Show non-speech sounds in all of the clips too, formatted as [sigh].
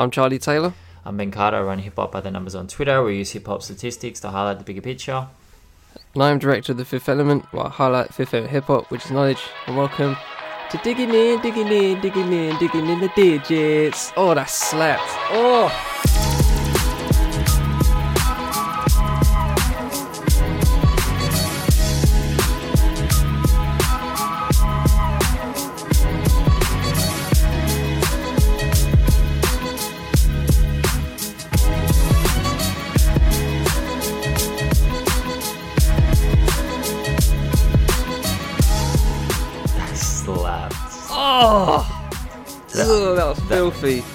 I'm Charlie Taylor. I'm Ben Carter. I run Hip Hop by the Numbers on Twitter. We use hip hop statistics to highlight the bigger picture. And I'm director of the Fifth Element, where I highlight Fifth Element hip hop, which is knowledge. And welcome to digging in, digging in, digging in, digging in the digits. Oh, that slapped. Oh.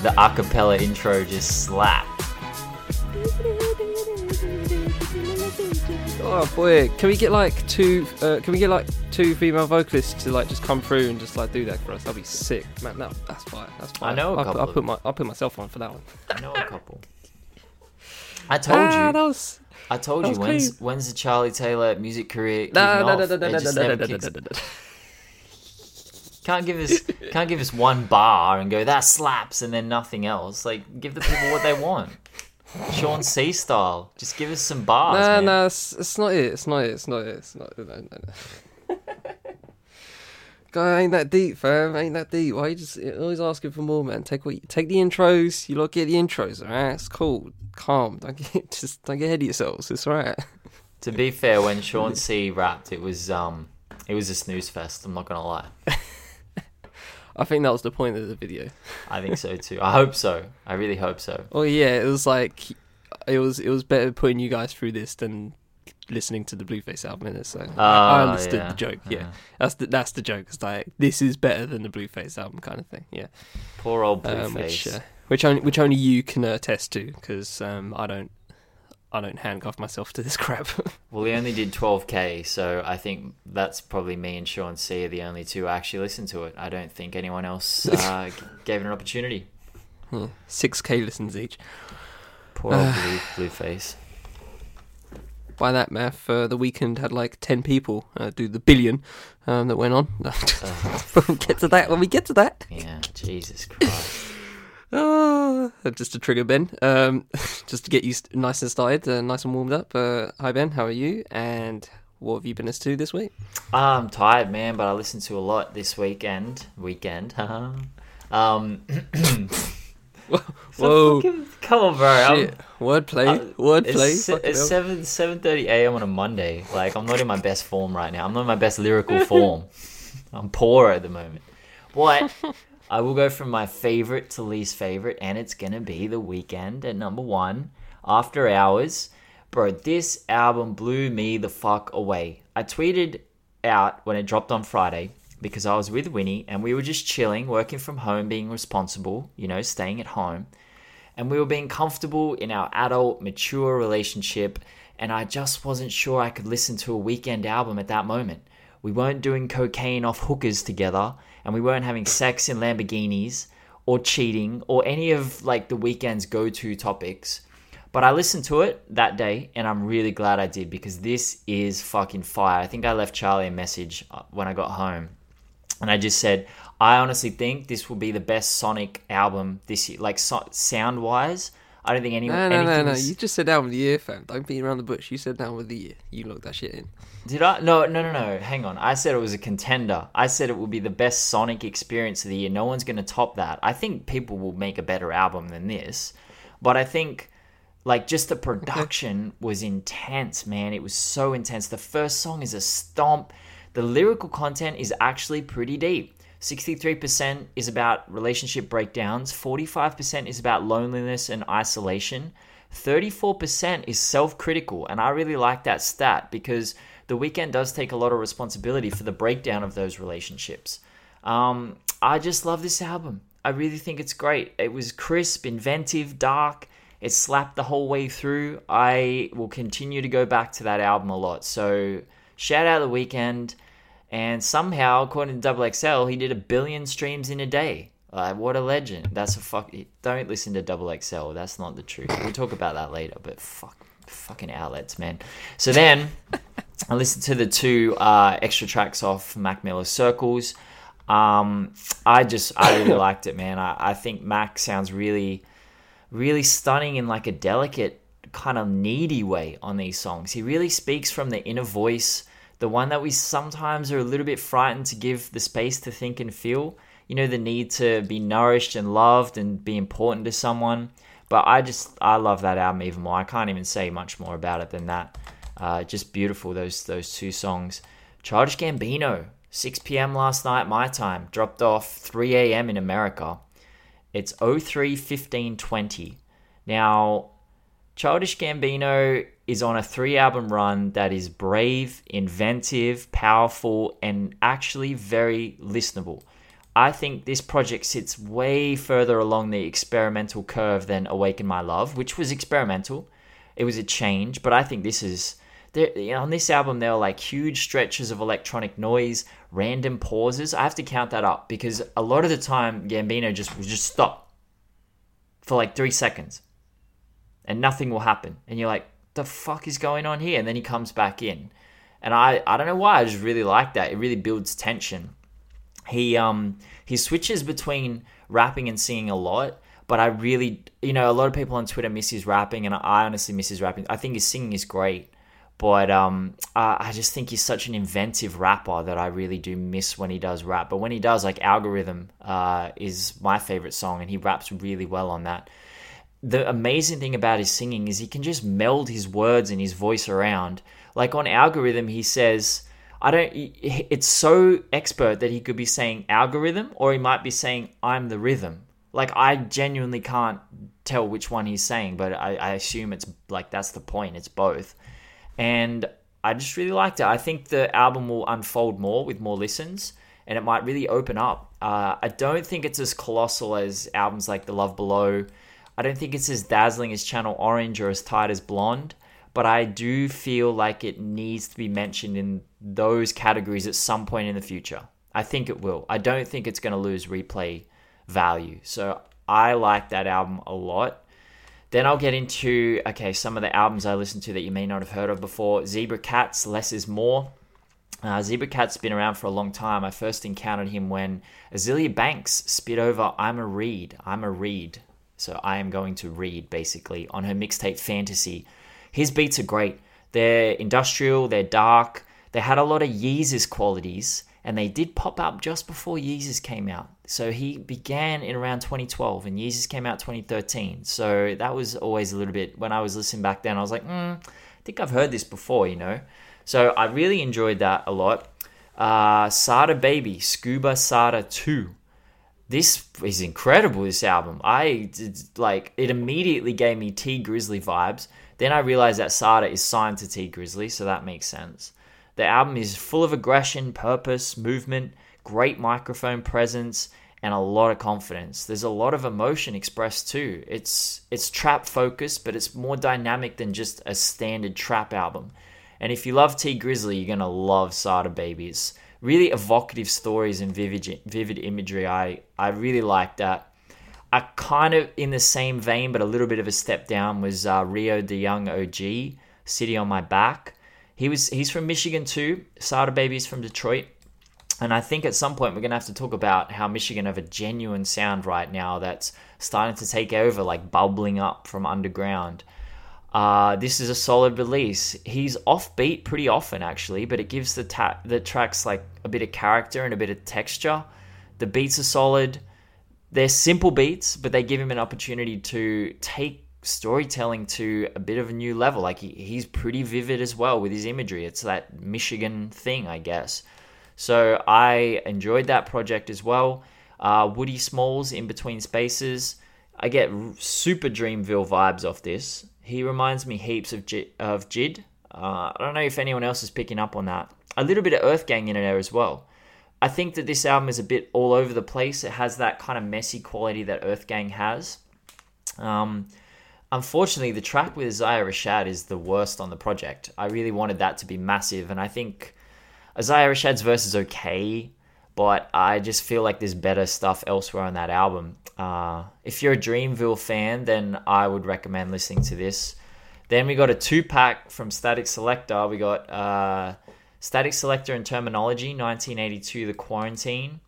The acapella intro just slapped. Oh boy, can we get like two? Uh, can we get like two female vocalists to like just come through and just like do that for us? That'd be sick, man. No, that's fine. That's fine. I know a I'll, couple I'll of put my I'll put myself on for that one. I know a couple. I told ah, you. that was I told you. When's when's the Charlie Taylor music career? no, no, no, no, no, no, no, no, never no, kicks- no, no, no. Can't give us can't give us one bar and go that slaps and then nothing else. Like give the people what they want. Sean C style. Just give us some bars. No, man. no, it's, it's not it. It's not it. It's not it. It's not. No, no, no. [laughs] Guy, ain't that deep, fam. Ain't that deep. Why you just always asking for more, man? Take what you, take the intros. You lot get the intros, alright? It's cool. Calm. Don't get [laughs] just don't get ahead of yourselves. It's alright. [laughs] To be fair, when Sean C rapped, it was um, it was a snooze fest. I'm not gonna lie. I think that was the point of the video. I think so too. I hope so. I really hope so. Oh yeah, it was like it was it was better putting you guys through this than listening to the Blueface album in it. So I, I Oh, understood yeah, the joke. Yeah. yeah. that's the that's the joke. It's like this is better than the Blueface album kind of thing. Yeah, Poor old um, Blueface. which uh, which only which only you can attest to because um, I don't I don't handcuff myself to this [laughs] crap. Well, he only did 12k, so I think that's probably me and Sean C are the only two who actually listened to it. I don't think anyone else [laughs] uh, gave it an opportunity. Six k listens each. Poor old [sighs] blue, face. By that math, uh, the Weeknd had like ten people uh, do the billion um, that went on. [laughs] we'll get to that when we get to that. Yeah, Jesus Christ. Ah, just to trigger Ben, um, [laughs] just to get you st- nice and started, uh, nice and warmed up. Uh, hi Ben, how are you? And what have you been listening to this week? I'm tired, man, but I listened to a lot this weekend. Weekend. [laughs] um, [coughs] [laughs] Whoa, fucking- come on, bro. I'm- shit, wordplay, Uh, wordplay. It's, se- it's seven seven thirty a.m. on a Monday. Like I'm not in my best form right now. I'm not in my best lyrical form. I'm poor at the moment. But I will go from my favorite to least favorite, and it's gonna be the Weeknd at number one. After Hours, bro. This album blew me the fuck away. I tweeted out when it dropped on Friday because I was with Winnie and we were just chilling, working from home, being responsible. You know, staying at home and we were being comfortable in our adult, mature relationship, and I just wasn't sure I could listen to a Weeknd album at that moment. We weren't doing cocaine off hookers together, and we weren't having sex in Lamborghinis, or cheating, or any of like the Weeknd's go to topics. But I listened to it that day, and I'm really glad I did because this is fucking fire. I think I left Charlie a message uh, when I got home and I just said, I honestly think this will be the best Sonic album this year. Like so- sound wise, I don't think anyone. No, no, no, no. was- You just said down with the year, fam. Don't beat around the bush. You said down with the year. You looked that shit in. Did I? No, no, no, no. Hang on. I said it was a contender. I said it will be the best Sonic experience of the year. No one's going to top that. I think people will make a better album than this, but I think. Like just the production was intense, man. It was so intense. The first song is a stomp. The lyrical content is actually pretty deep. 63% is about relationship breakdowns, 45% is about loneliness and isolation, 34% is self critical. And I really like that stat because The Weeknd does take a lot of responsibility for the breakdown of those relationships. Um, I just love this album. I really think it's great. It was crisp, inventive, dark. It slapped the whole way through. I will continue to go back to that album a lot. So shout out The Weeknd. And somehow, according to Double XL, he did a billion streams in a day. Like, what a legend. That's a fuck. Don't listen to Double XL. That's not the truth. We'll talk about that later. But fuck, fucking outlets, man. So then, I listened to the two uh, extra tracks off Mac Miller's Circles. Um, I just, I really [coughs] liked it, man. I, I think Mac sounds really really stunning in like a delicate, kind of needy way on these songs. He really speaks from the inner voice, the one that we sometimes are a little bit frightened to give the space to think and feel. You know, the need to be nourished and loved and be important to someone. But I just, I love that album even more. I can't even say much more about it than that. Uh, just beautiful, those, those two songs. Childish Gambino, 6 p.m. last night, my time, dropped off 3 a.m. in America. It's 03 15 20. Now, Childish Gambino is on a three album run that is brave, inventive, powerful, and actually very listenable. I think this project sits way further along the experimental curve than Awaken My Love, which was experimental. It was a change, but I think this is you know, on this album there are like huge stretches of electronic noise, random pauses. I have to count that up because a lot of the time Gambino just just stop for like three seconds, and nothing will happen, and you're like, the fuck is going on here? And then he comes back in, and I I don't know why I just really like that. It really builds tension he um he switches between rapping and singing a lot but i really you know a lot of people on twitter miss his rapping and i honestly miss his rapping i think his singing is great but um, I just think he's such an inventive rapper that I really do miss when he does rap. But when he does, like Algorithm uh, is my favorite song, and he raps really well on that. The amazing thing about his singing is he can just meld his words and his voice around. Like on Algorithm, he says, I don't. It's so expert that he could be saying algorithm, or he might be saying I'm the rhythm. Like I genuinely can't tell which one he's saying, but I, I assume it's like that's the point. It's both, and I just really liked it. I think the album will unfold more with more listens, and it might really open up. Uh, I don't think it's as colossal as albums like The Love Below. I don't think it's as dazzling as Channel Orange or as tight as Blonde but I do feel like it needs to be mentioned in those categories at some point in the future. I think it will. I don't think it's going to lose replay value. So I like that album a lot. Then I'll get into okay some of the albums I listened to that you may not have heard of before. Zebra Katz, Less is More. Uh, Zebra Katz's been around for a long time. I first encountered him when Azealia Banks spit over "I'm a Reed, I'm a Read," so I am going to read basically on her mixtape Fantasy his beats are great. They're industrial, they're dark. They had a lot of Yeezus qualities, and they did pop up just before Yeezus came out. So he began in around 2012, and Yeezus came out 2013. So that was always a little bit, when I was listening back then, I was like, mm, I think I've heard this before, you know? So I really enjoyed that a lot. Uh, Sada Baby, Scuba Sada 2 this is incredible this album i like it immediately gave me Tee Grizzley vibes then I realized that Sada is signed to Tee Grizzley so that makes sense. The album is full of aggression, purpose, movement, great microphone presence, and a lot of confidence. There's a lot of emotion expressed too. It's it's trap focused, but it's more dynamic than just a standard trap album. And if you love Tee Grizzley you're gonna love Sada Babies. Really evocative stories and vivid vivid imagery. I I really like that a kind of in the same vein, but a little bit of a step down was uh, Rio the Young OG, City on My Back. He was he's from Michigan too. Sada Baby's from Detroit. And I think at some point we're gonna have to talk about how Michigan have a genuine sound right now that's starting to take over, like bubbling up from underground. Uh, this is a solid release. He's offbeat pretty often actually, but it gives the ta- the tracks like a bit of character and a bit of texture. The beats are solid they're simple beats, but they give him an opportunity to take storytelling to a bit of a new level. Like he, he's pretty vivid as well with his imagery. It's that Michigan thing, I guess. So I enjoyed that project as well. Uh, Woodie Smalls in between spaces. I get super Dreamville vibes off this. He reminds me heaps of J- of Jid. Uh, I don't know if anyone else is picking up on that. A little bit of Earth Gang in there as well. I think that this album is a bit all over the place. It has that kind of messy quality that Earth Gang has. Um, unfortunately, the track with Isaiah Rashad is the worst on the project. I really wanted that to be massive, and I think Isaiah Rashad's verse is okay, but I just feel like there's better stuff elsewhere on that album. Uh, if you're a Dreamville fan, then I would recommend listening to this. Then we got a two pack from Statik Selektah. We got uh, Statik Selektah and Termanology, 1982, The Quarantine.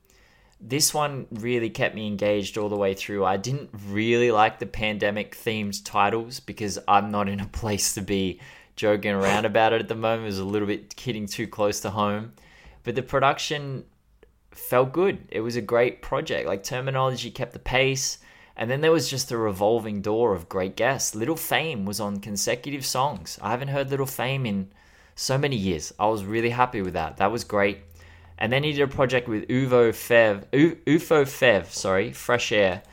this one really kept me engaged all the way through. I didn't really like the pandemic themed titles because I'm not in a [laughs] place to be joking around about it at the moment. It was a little bit hitting too close to home. But the production felt good. It was a great project. Like Termanology kept the pace. And then there was just a revolving door of great guests. Little Fame was on consecutive songs. I haven't heard Little Fame in so many years. I was really happy with that. That was great. And then he did a project with Uvo Fev, U- UFO Fev, sorry, Fresh Air.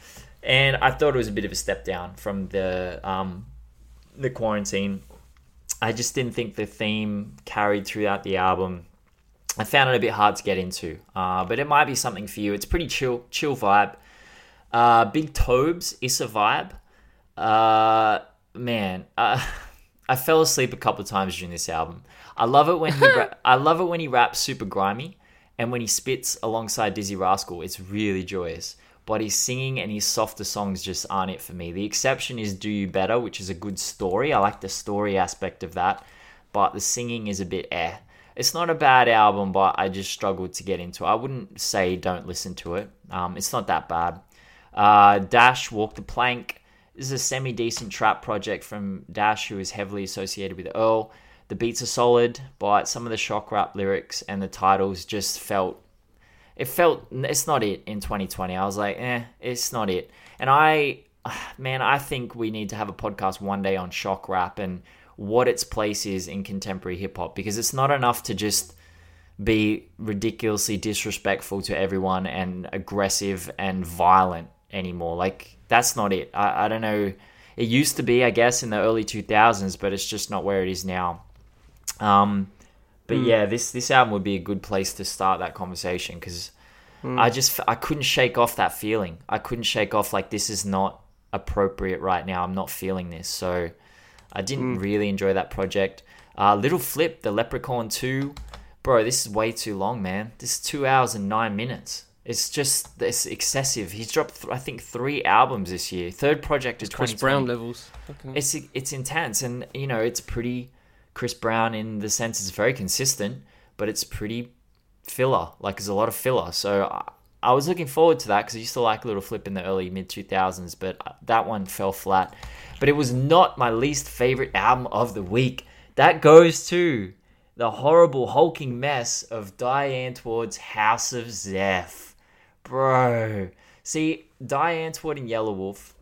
And I thought it was a bit of a step down from the um, the quarantine. I just didn't think the theme carried throughout the album. I found it a bit hard to get into, uh, but it might be something for you. It's pretty chill, chill vibe. Uh, Big Tobz is a vibe. Uh, man, uh, [laughs] I fell asleep a couple of times during this album. I love it when he ra- [laughs] I love it when he raps super grimy, and when he spits alongside Dizzee Rascal, it's really joyous. But his singing and his softer songs just aren't it for me. The exception is Do You Better, which is a good story. I like the story aspect of that, but the singing is a bit eh. It's not a bad album, but I just struggled to get into it. I wouldn't say don't listen to it. Um, it's not that bad. Uh, Dash Walk the Plank this is a semi decent trap project from Dash, who is heavily associated with Earl. The beats are solid, but some of the shock rap lyrics and the titles just felt. It felt. It's not it in 2020. I was like, eh, it's not it. And I. [sighs] Man, I think we need to have a podcast one day on shock rap and what its place is in contemporary hip hop because it's not enough to just be ridiculously disrespectful to everyone and aggressive and violent anymore. Like that's not it. I, I don't know. It used to be, I guess, in the early 2000s, but it's just not where it is now. Um, but mm. yeah, this this album would be a good place to start that conversation because mm. I just I couldn't shake off that feeling. I couldn't shake off like this is not appropriate right now. I'm not feeling this, so I didn't mm. really enjoy that project. Uh, Little Flip, the Leprechaun 2, bro, this is way too long, man. This is two hours and nine minutes. It's just it's excessive. He's dropped, th- I think, three albums this year. Third project is Chris Brown levels. Okay. It's it's intense, and you know it's pretty Chris Brown in the sense it's very consistent, but it's pretty filler. Like there's a lot of filler. So I, I was looking forward to that because I used to like Little Flip in the early mid 2000s, but uh, that one fell flat. But it was not my least favorite album of the week. That goes to the horrible hulking mess of Die Antwoord's House of Zef. Bro. See, Die Antwoord and Yelawolf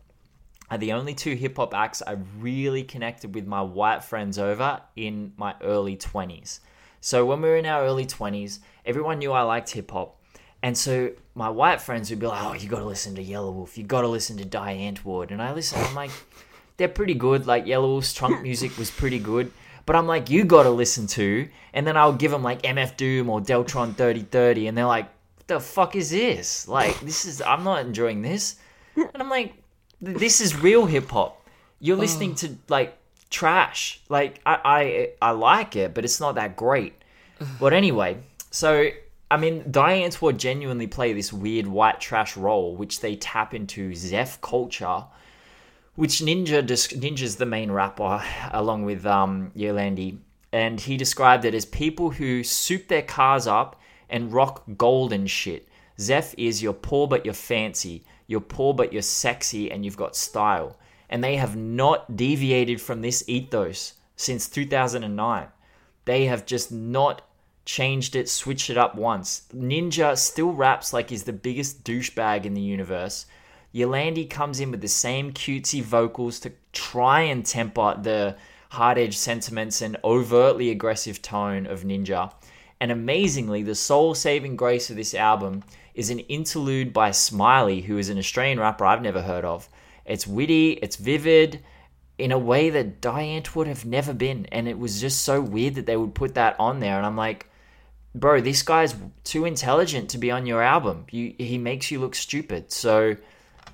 are the only two hip hop acts I really connected with my white friends over in my early 20s. So when we were in our early 20s, everyone knew I liked hip hop. And so my white friends would be like, oh, you got to listen to Yelawolf, You got to listen to Die Antwoord. And I listen, I'm like, they're pretty good. Like Yelawolf's trunk [laughs] music was pretty good. But I'm like, you got to listen to. And then I'll give them like MF Doom or Deltron 3030. And they're like, the fuck is this? Like, this is, I'm not enjoying this. And I'm like, this is real hip hop. You're listening oh. to, like, trash. Like, I, I, I like it, but it's not that great. [sighs] But anyway, so, I mean, Die Antwoord genuinely play this weird white trash role, which they tap into Zef culture, which Ninja, Ninja's the main rapper, along with um, Yolandi. And he described it as people who soup their cars up and rock golden shit. Zef is you're poor but you're fancy. You're poor but you're sexy and you've got style. And they have not deviated from this ethos since 2009. They have just not changed it, switched it up once. Ninja still raps like he's the biggest douchebag in the universe. Yolandi comes in with the same cutesy vocals to try and temper the hard edged sentiments and overtly aggressive tone of Ninja. And amazingly, the soul saving grace of this album is an interlude by Smiley, who is an Australian rapper I've never heard of. It's witty, it's vivid, in a way that Die would have never been. And it was just so weird that they would put that on there. And I'm like, bro, this guy's too intelligent to be on your album. You, he makes you look stupid. So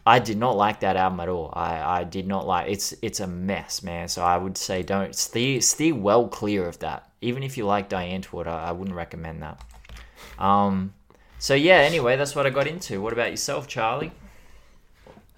I did not like that album at all. I, I did not like it's it's a mess, man. So I would say don't stay stay well clear of that even if you like Die Antwoord, I, I wouldn't recommend that. Um, so yeah. Anyway, that's what I got into. What about yourself, Charlie?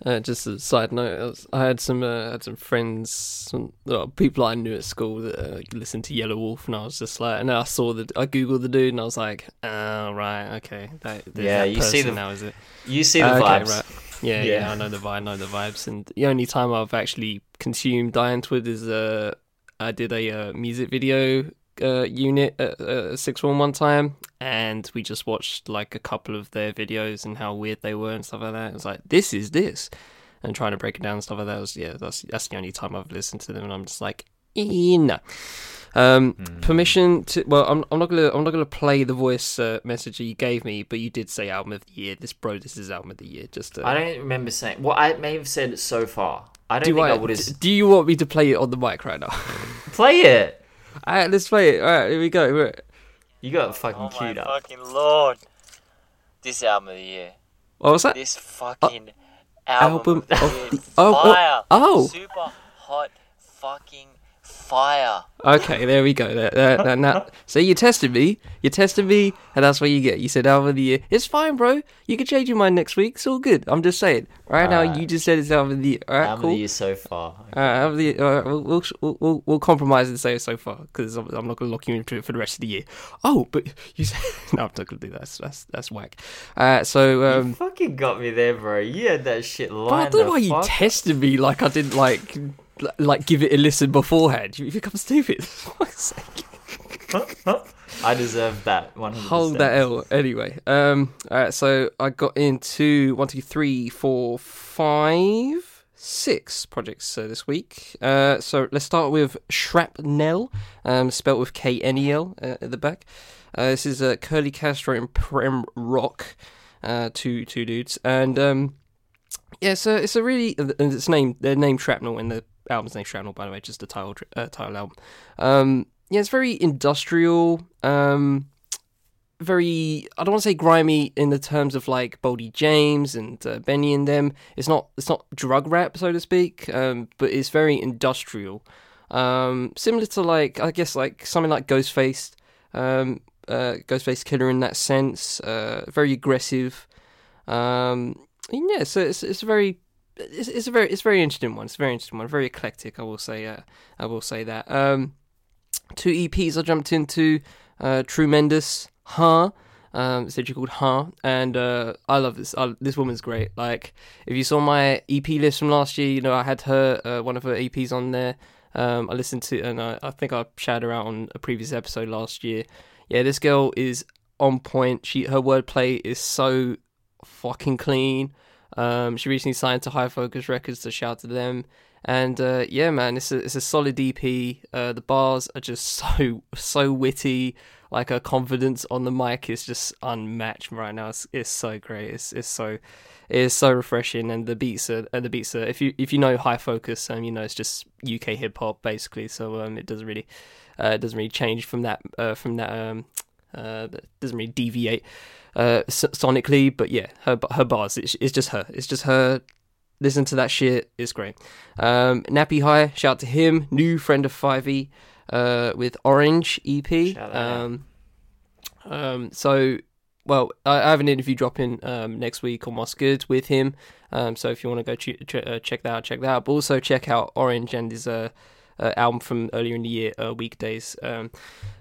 Uh, just a side note, I, was, I had some uh, had some friends, some well, people I knew at school that uh, listened to Yelawolf, and I was just like, and I saw the, I googled the dude, and I was like, oh right, okay, that, Yeah, you see the- now, is it? You see the Uh, vibes. okay, right. Yeah, yeah, Yeah. I know the vibe, I know the vibes, and the only time I've actually consumed Die Antwoord is uh, I did a uh, music video uh, unit at uh, Six One one time, and we just watched like a couple of their videos and how weird they were and stuff like that. It was like, this is this, and trying to break it down and stuff like that. Was yeah, that's that's the only time I've listened to them, and I'm just like, no. Um, Hmm. permission to well, I'm I'm not gonna I'm not gonna play the voice uh, message that you gave me, but you did say album of the year. This bro, this is album of the year. Just uh, I don't remember saying. Well, I may have said it so far. I don't do think I, I, would have do you want me to play it on the mic right now? [laughs] play it. All right, let's play it. All right, here we go. Right. You got fucking Oh my queued up. fucking lord! This album of the year. What was that? This fucking album, album of the of year. the- oh, oh, oh. Super hot fucking fire. Okay, there we go. There, there, now, [laughs] so you tested me. You tested me, and that's what you get. You said album of the year. It's fine, bro. You can change your mind next week. It's all good. I'm just saying. Right now, Alright. you just said it's album of the year. All right, Album of cool. the year so far. All right, album of the year. All right, we'll, we'll, we'll, we'll, we'll compromise and say it so far because I'm, I'm not going to lock you into it for the rest of the year. Oh, but you said [laughs] no. I'm not going to do that. That's that's, that's whack. Uh, so um, you fucking got me there, bro. You had that shit But I lined don't know the why you fuck. tested me like I didn't like like give it a listen beforehand. You become stupid. [laughs] For fuck's sake. I deserve that. 100%. Hold that L. Anyway, um, alright. So I got into one, two, three, four, five, six projects uh, this week. Uh, so let's start with ShrapKnel, um, spelt with K N E L uh, at the back. Uh, this is uh, Curly Castro and Prem Rock, uh, two two dudes, and um, yeah, so it's a really and it's named their name ShrapKnel and the album's name ShrapKnel by the way, just the title uh, title album. Um, yeah, it's very industrial. Um, very I don't want to say grimy in the terms of like Boldy James and uh, Benny and them. It's not it's not drug rap so to speak, um, but it's very industrial. Um, similar to like I guess like something like Ghostface, um, uh, Ghostface Killah in that sense. Uh, very aggressive. Um, yeah, so it's it's a very it's, it's a very it's a very interesting one. It's a very interesting one. Very eclectic, I will say. Uh, I will say that. Um, two EPs I jumped into. Uh, Tremendous, Huh. Um, it's called Huh, and uh, I love this. I, this woman's great. Like, if you saw my EP list from last year, you know I had her, uh, one of her EPs on there. Um, I listened to, and I, I think I shouted her out on a previous episode last year. Yeah, this girl is on point. She her wordplay is so fucking clean. Um, she recently signed to High Focus Records, to shout to them. And uh, yeah, man, it's a it's a solid EP. Uh, the bars are just [laughs] so so witty. Like her confidence on the mic is just unmatched right now. It's, it's so great. It's it's so it is so refreshing. And the beats are the beats are if you if you know High Focus, um, you know it's just UK hip hop basically. So um, it doesn't really uh, it doesn't really change from that uh, from that um uh doesn't really deviate uh s- sonically. But yeah, her her bars it's, it's just her. It's just her listen to that shit. It's great. Um, Nappy High, shout out to him. New friend of 5e uh, with Orange EP. Shout out. Um, um, so, well, I, I have an interview dropping um, next week on What's Good with him. Um, so if you want to go ch- ch- uh, check that out, check that out. But also check out Orange and his uh, uh, album from earlier in the year, uh, Weekdays. Um,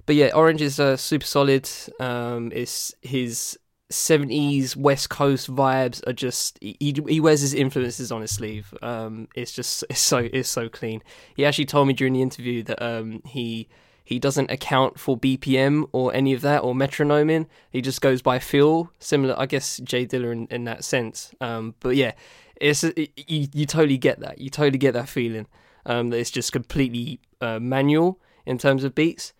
but yeah, Orange is uh, super solid. Um, it's his 70s West Coast vibes are just he, he wears his influences on his sleeve. Um, it's just it's so it's so clean. He actually told me during the interview that um, he he doesn't account for BPM or any of that or metronoming. He just goes by feel. Similar, I guess, J Dilla in, in that sense. Um, but yeah, it's it, you you totally get that. You totally get that feeling. Um, that it's just completely uh, manual in terms of beats,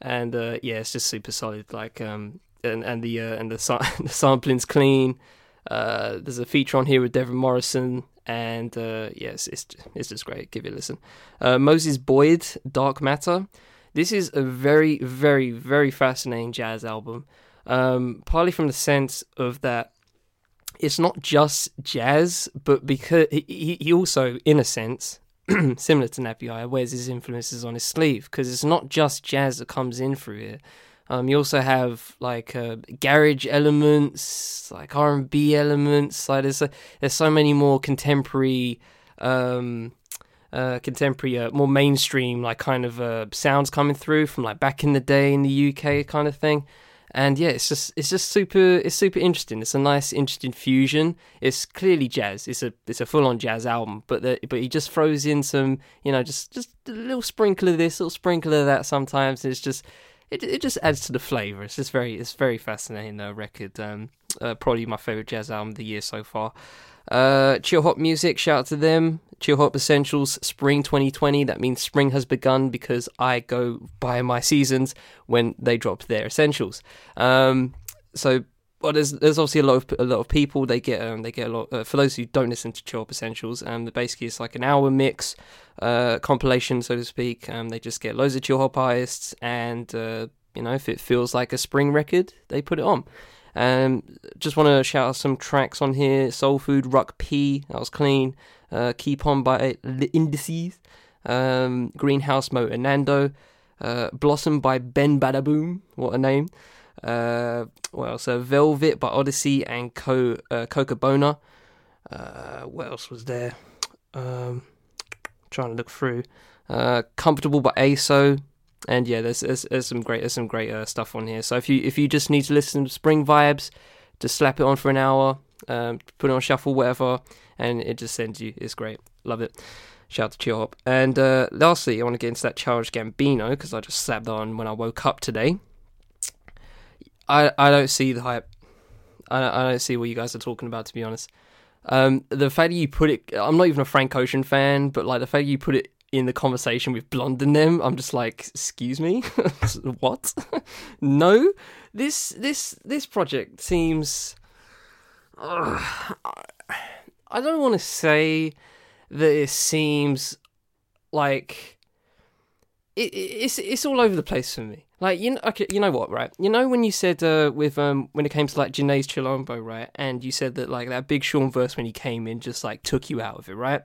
and uh, yeah, it's just super solid. Like um, and and the uh, and the, sa- [laughs] the sampling's clean. Uh, there's a feature on here with Devin Morrison, and uh, yes, it's it's just great. Give it a listen. Uh, Moses Boyd, Dark Matter. This is a very, very, very fascinating jazz album. Um, partly from the sense of that it's not just jazz, but because he, he also, in a sense, [clears throat] similar to Nappy Eye, wears his influences on his sleeve because it's not just jazz that comes in through here. Um, you also have like uh, garage elements, like R and B elements. Like there's there's so many more contemporary, um, uh, contemporary, uh, more mainstream like kind of uh, sounds coming through from like back in the day in the UK kind of thing. And yeah, it's just it's just super it's super interesting. It's a nice interesting fusion. It's clearly jazz. It's a it's a full on jazz album, but the, but he just throws in some you know just just a little sprinkle of this, a little sprinkle of that. Sometimes it's just it it just adds to the flavor. It's just very it's very fascinating uh, record. Um, uh, probably my favorite jazz album of the year so far. Uh, Chillhop Music, shout out to them. Chillhop Essentials Spring 2020. That means spring has begun because I go by my seasons when they drop their essentials. Um, so, well, there's there's obviously a lot of a lot of people. They get um, they get a lot. Uh, for those who don't listen to Chillhop Essentials, um, basically it's like an hour mix, uh, compilation so to speak. Um, they just get loads of chill hop artists, and uh, you know if it feels like a spring record, they put it on. Um, just want to shout out some tracks on here: Soul Food, Ruck P, that was clean. Uh, Keep On by The Indices, um, Greenhouse Motor Nando, uh, Blossom by Ben Badaboom, what a name. Uh, what else? Uh, Velvet by Odyssey and Co uh, Coca Bona. Uh, what else was there? Um, trying to look through. Uh, Comfortable by ASO, and yeah, there's there's, there's some great there's some great uh, stuff on here. So if you if you just need to listen to spring vibes, just slap it on for an hour, um, put it on shuffle, whatever, and it just sends you. It's great, love it. Shout out to Chill. And uh, lastly, I want to get into that Childish Gambino because I just slapped on when I woke up today. I I don't see the hype. I don't, I don't see what you guys are talking about, to be honest. Um, the fact that you put it, I'm not even a Frank Ocean fan, but like the fact that you put it in the conversation with Blonde and them, I'm just like, excuse me, [laughs] what? [laughs] no, this this this project seems. Uh, [sighs] I don't want to say that it seems like it, it's it's all over the place for me. Like you know, okay, you know what, right? You know when you said uh, with um when it came to like Jhené's Chilombo, right? And you said that like that Big Sean verse when he came in just like took you out of it, right?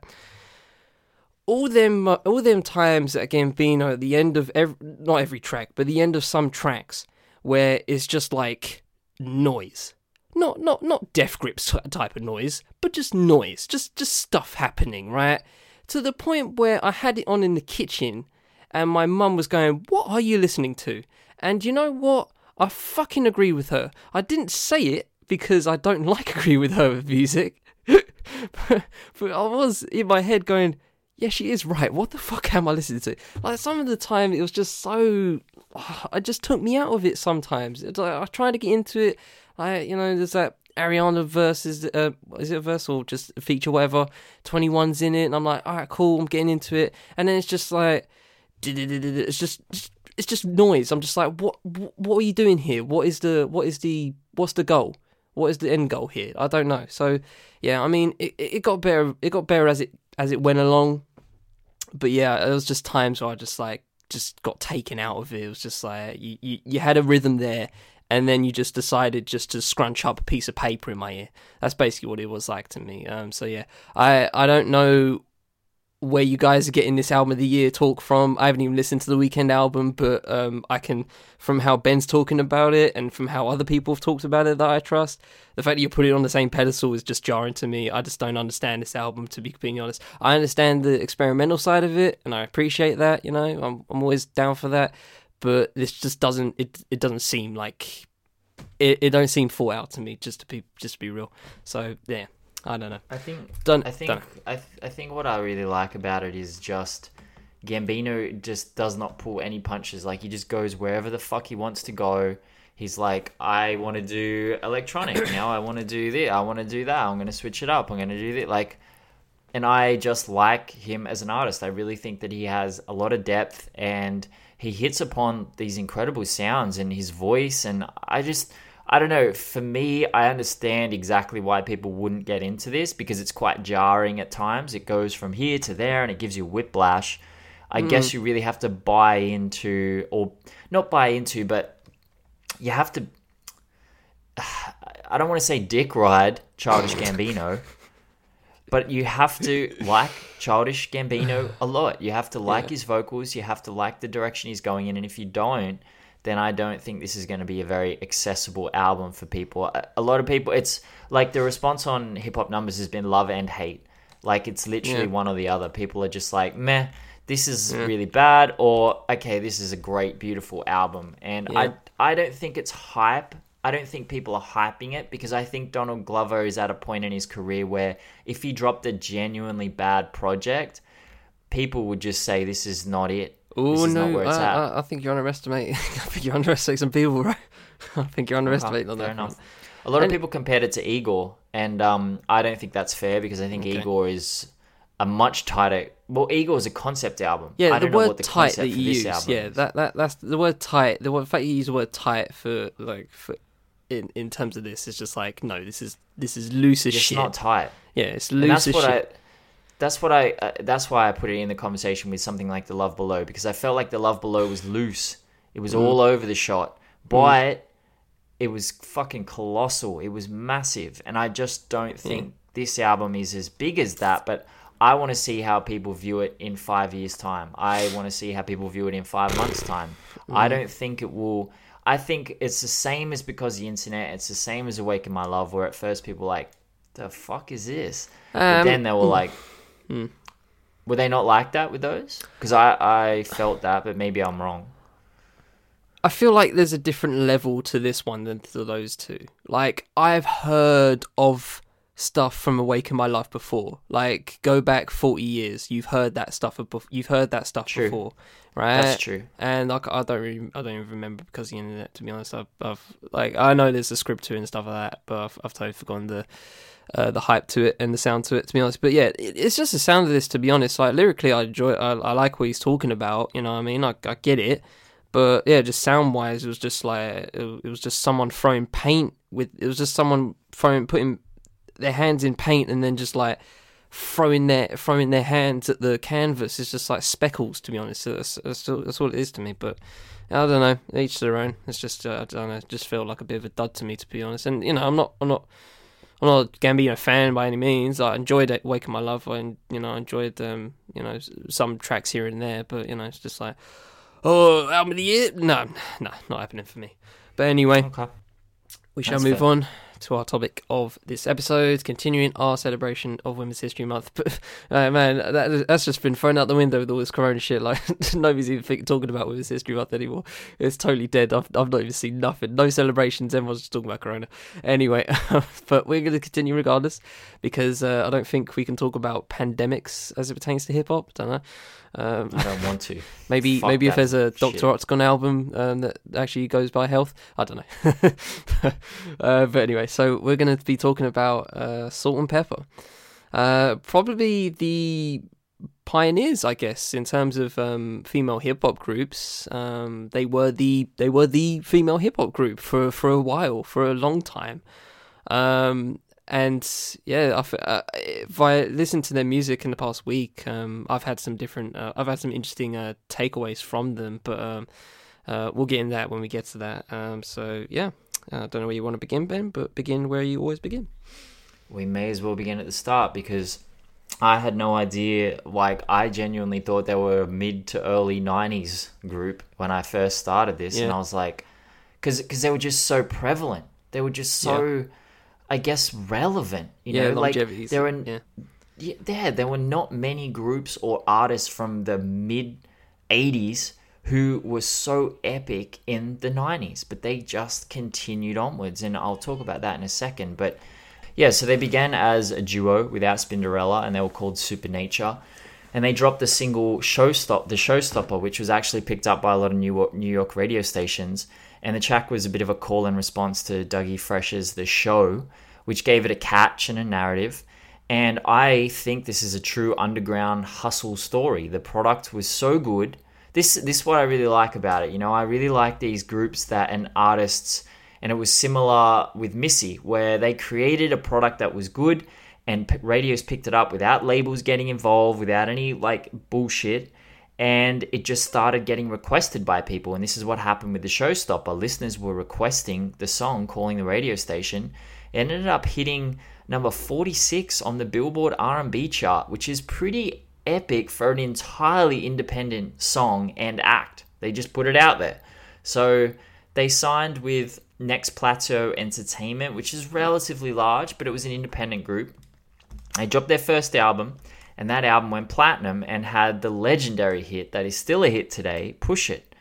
All them uh, all them times that Gambino at the end of every not every track, but the end of some tracks where it's just like noise. Not not not Death Grips type of noise, but just noise, just just stuff happening, right? To the point where I had it on in the kitchen and my mum was going, What are you listening to? And you know what? I fucking agree with her. I didn't say it because I don't [laughs] like agree with her with music. [laughs] but I was in my head going, Yeah, she is right. What the fuck am I listening to? Like some of the time it was just so it just took me out of it sometimes. It's like I tried to get into it. I you know, there's that Ariana versus uh, is it a verse or just feature whatever. 21's in it and I'm like, alright, cool, I'm getting into it. And then it's just like it's just it's just noise. I'm just like, what what are you doing here? What is the what is the what's the goal? What is the end goal here? I don't know. So yeah, I mean, it it got better. It got better as it as it went along. But yeah, it was just times where I just like just got taken out of it. It was just like you you, you had a rhythm there. And then you just decided just to scrunch up a piece of paper in my ear. That's basically what it was like to me. Um, so yeah, I I don't know where you guys are getting this album of the year talk from. I haven't even listened to the Weeknd album, but um, I can, from how Ben's talking about it and from how other people have talked about it that I trust, the fact that you put it on the same pedestal is just jarring to me. I just don't understand this album, to be being honest. I understand the experimental side of it, and I appreciate that. You know, I'm I'm always down for that, but this just doesn't it it doesn't seem like it, it don't seem full out to me. Just to be just to be real. So yeah. I don't know. I think Don't- I think don't. I, th- I think what I really like about it is just Gambino just does not pull any punches. Like he just goes wherever the fuck he wants to go. He's like, I want to do electronic [coughs] now. I want to do this. I want to do that. I'm going to switch it up. I'm going to do that. Like, and I just like him as an artist. I really think that he has a lot of depth and he hits upon these incredible sounds and his voice. And I just, I don't know. For me, I understand exactly why people wouldn't get into this because it's quite jarring at times. It goes from here to there and it gives you whiplash. I hmm. guess you really have to buy into, or not buy into, but you have to. [sighs] I don't want to say dick ride Childish Gambino, but you have to like Childish Gambino a lot. You have to like his vocals. You have to like the direction he's going in, and if you don't, then I don't think this is going to be a very accessible album for people. A, lot of people, it's like the response on hip hop numbers has been love and hate. Like it's literally Yeah. one or the other. People are just like, meh, this is really bad, or okay, this is a great, beautiful album. And Yeah. I, I don't think it's hype. I don't think people are hyping it because I think Donald Glover is at a point in his career where if he dropped a genuinely bad project, people would just say this is not it. Oh no, I. I, I think you're underestimating. [laughs] I think you're underestimating some people, right? [laughs] I think you're underestimating on Fair that. front. A lot of people compared it to Igor, and um, I don't think that's fair because I think Okay. Igor is a much tighter. Well, Igor is a concept album. Yeah, I the don't know word what the tight concept that for you this use. Yeah, that, that that's the word tight. The word, fact you use the word tight for like for in in terms of this is just like no, this is this is loose as it's shit. not tight. yeah, it's And loose that's as what shit. I. That's what I. Uh, that's why I put it in the conversation with something like the Love Below because I felt like the Love Below was loose. It was Mm. all over the shot, but it was fucking colossal. It was massive, and I just don't think this album is as big as that. But I want to see how people view it in five years' time. I want to see how people view it in five months' time. Mm. I don't think it will. I think it's the same as because the internet. It's the same as Awaken My Love, where at first people were like, "The fuck is this?" but Um, hmm. then they were like, Hmm. were they not like that with those? Because I, I felt that, but maybe I'm wrong. I feel like there's a different level to this one than to those two. Like I've heard of stuff from Awaken My Life before. Like go back 40 years, you've heard that stuff. You've heard that stuff True. before, right? That's true. And like I don't, really, I don't even remember because of the internet. To be honest, I've, I've like I know there's a script to and stuff like that, but I've, I've totally forgotten the uh, the hype to it and the sound to it. To be honest, but yeah, it, it's just the sound of this. To be honest, like lyrically, I enjoy. I, I like what he's talking about. You know what I mean? I, I get it. But yeah, just sound wise, it was just like it, it was just someone throwing paint with. It was just someone throwing putting their hands in paint and then just like throwing their throwing their hands at the canvas. It's just like speckles, to be honest. That's, that's, that's all it is to me. But I don't know. Each to their own. It's just uh, I don't know. Just felt like a bit of a dud to me, to be honest. And you know, I'm not. I'm not. I'm not a Gambino fan by any means. I enjoyed it, Wake My Love. I, you know, I enjoyed um, you know, some tracks here and there. But you know, it's just like, oh, album of the year? No, no, not happening for me. But anyway, Okay. we shall That's move fair. on to our topic of this episode, continuing our celebration of Women's History Month. [laughs] But uh, man, that, that's just been thrown out the window with all this Corona shit. Like [laughs] nobody's even think, talking about Women's History Month anymore. It's totally dead. I've, I've not even seen nothing. No celebrations. Everyone's just talking about Corona. Anyway, [laughs] but we're going to continue regardless because uh, I don't think we can talk about pandemics as it pertains to hip hop. Don't know. Um, I don't want to. [laughs] Maybe Fuck maybe if there's a shit. Doctor Octagon album um, that actually goes by health, I don't know. [laughs] uh, but anyway, so we're going to be talking about uh, Salt-N-Pepa, uh, probably the pioneers, I guess, in terms of um, female hip hop groups. Um, they were the they were the female hip hop group for for a while, for a long time. Um, and yeah, I've, uh, if I listened to their music in the past week, um, I've had some different, uh, I've had some interesting uh, takeaways from them, but um, uh, we'll get in that when we get to that. Um, so yeah, I don't know where you want to begin, Ben, but begin where you always begin. We may as well begin at the start because I had no idea. Like, I genuinely thought they were a mid to early 90s group when I first started this. And I was like, because they were just so prevalent. They were just so, I guess, relevant. You yeah, know, like, there were yeah. yeah, yeah, there were not many groups or artists from the mid 80s who were so epic in the 90s, but they just continued onwards. And I'll talk about that in a second. But yeah, so they began as a duo without Spinderella and they were called Supernature. And they dropped the single Showstop, the Showstopper, which was actually picked up by a lot of New York, New York radio stations. And the track was a bit of a call and response to Dougie Fresh's The Show, which gave it a catch and a narrative. And I think this is a true underground hustle story. The product was so good. This this is what I really like about it. You know, I really like these groups that and artists and it was similar with Missy where they created a product that was good and p- radios picked it up without labels getting involved, without any like bullshit and it just started getting requested by people and this is what happened with the showstopper listeners were requesting the song calling the radio station it ended up hitting number 46 on the billboard r&b chart which is pretty epic for an entirely independent song and act they just put it out there So they signed with Next Plateau Entertainment, which is relatively large, but it was an independent group. They dropped their first album, and that album went platinum and had the legendary hit that is still a hit today, Push It.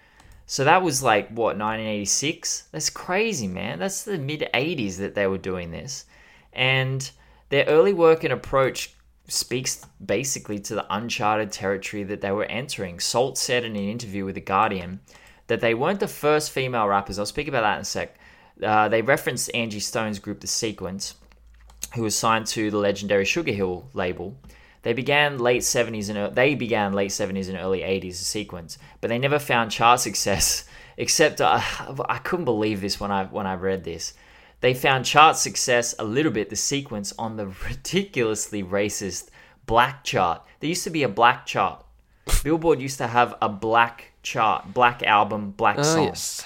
So that was like, what, 1986? That's crazy, man. That's the mid 80s that they were doing this. And their early work and approach speaks basically to the uncharted territory that they were entering. Salt said in an interview with The Guardian that they weren't the first female rappers. I'll speak about that in a sec. Uh, they referenced Angie Stone's group, The Sequence, who was signed to the legendary Sugar Hill label. They began late 70s and they began late 70s and early 80s The Sequence, but they never found chart [laughs] success. Except uh, I couldn't believe this when I when I read this. They found chart success a little bit. The Sequence on the ridiculously racist black chart. There used to be a black chart. Billboard used to have a black chart, black album, black Oh song. yes.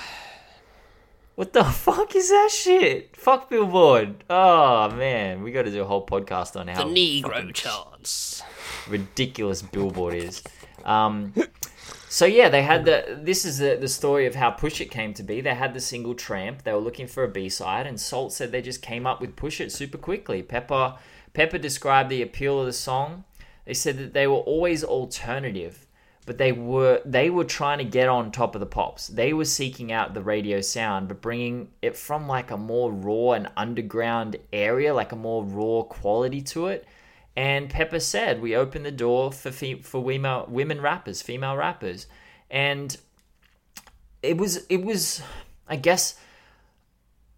What the [laughs] fuck is that shit? Fuck Billboard. Oh man, we got to do a whole podcast on how the Negro charts. ridiculous Billboard is. Um, so yeah, they had the. This is the, the story of how Push It came to be. They had the single Tramp. They were looking for a B side, and Salt said they just came up with Push It super quickly. Pepa Pepa described the appeal of the song. They said that they were always alternative, but they were they were trying to get on top of the pops. They were seeking out the radio sound, but bringing it from like a more raw and underground area, like a more raw quality to it. And Pepa said, "We opened the door for fe- for women women rappers, female rappers," and it was it was, I guess,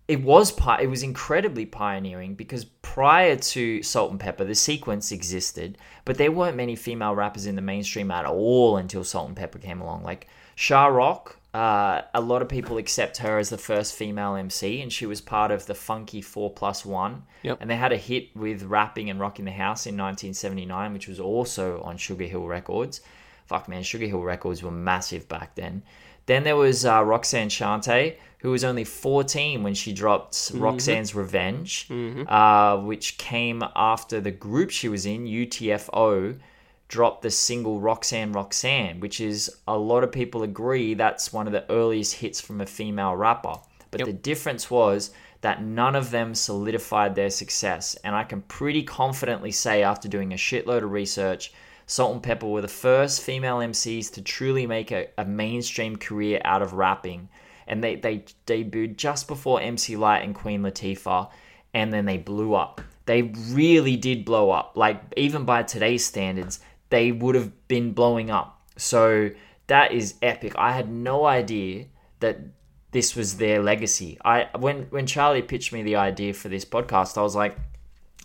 it was pi- it was incredibly pioneering because prior to Salt-N-Pepa, the sequence existed, but there weren't many female rappers in the mainstream at all until Salt-N-Pepa came along. Like Sha-Rock, uh, a lot of people accept her as the first female MC, and she was part of the Funky Four Plus One. Yep. And they had a hit with rapping and rocking the house in 1979, which was also on Sugar Hill Records. Fuck man, Sugar Hill Records were massive back then. Then there was uh, Roxanne Shante, who was only 14 when she dropped Roxanne's Revenge, uh, which came after the group she was in, UTFO, dropped the single Roxanne Roxanne, which is a lot of people agree that's one of the earliest hits from a female rapper. But Yep. the difference was that none of them solidified their success. And I can pretty confidently say, after doing a shitload of research, Salt-N-Pepa were the first female MCs to truly make a, a mainstream career out of rapping. And they, they debuted just before MC Lyte and Queen Latifah, and then they blew up. They really did blow up. Like, even by today's standards, they would have been blowing up. So that is epic. I had no idea that this was their legacy. I when when Charlie pitched me the idea for this podcast, I was like,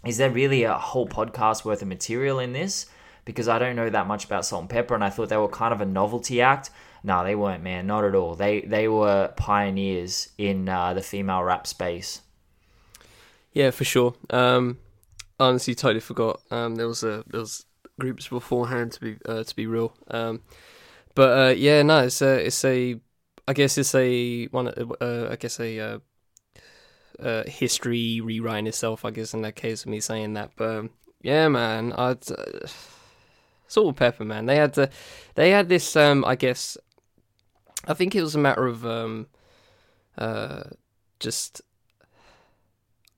is there really a whole podcast worth of material in this? Because I don't know that much about Salt-N-Pepa, and I thought they were kind of a novelty act. No, they weren't, man, not at all. They they were pioneers in uh, the female rap space. Yeah, for sure. Um, honestly, totally forgot. Um, there was a there was groups beforehand to be uh, to be real. Um, but uh, yeah, no, it's a it's a I guess it's a one. Uh, I guess a uh, uh, history rewriting itself. I guess in that case of me saying that. But um, yeah, man, uh, Salt-N-Pepa, man. They had the they had this. Um, I guess I think it was a matter of um, uh, just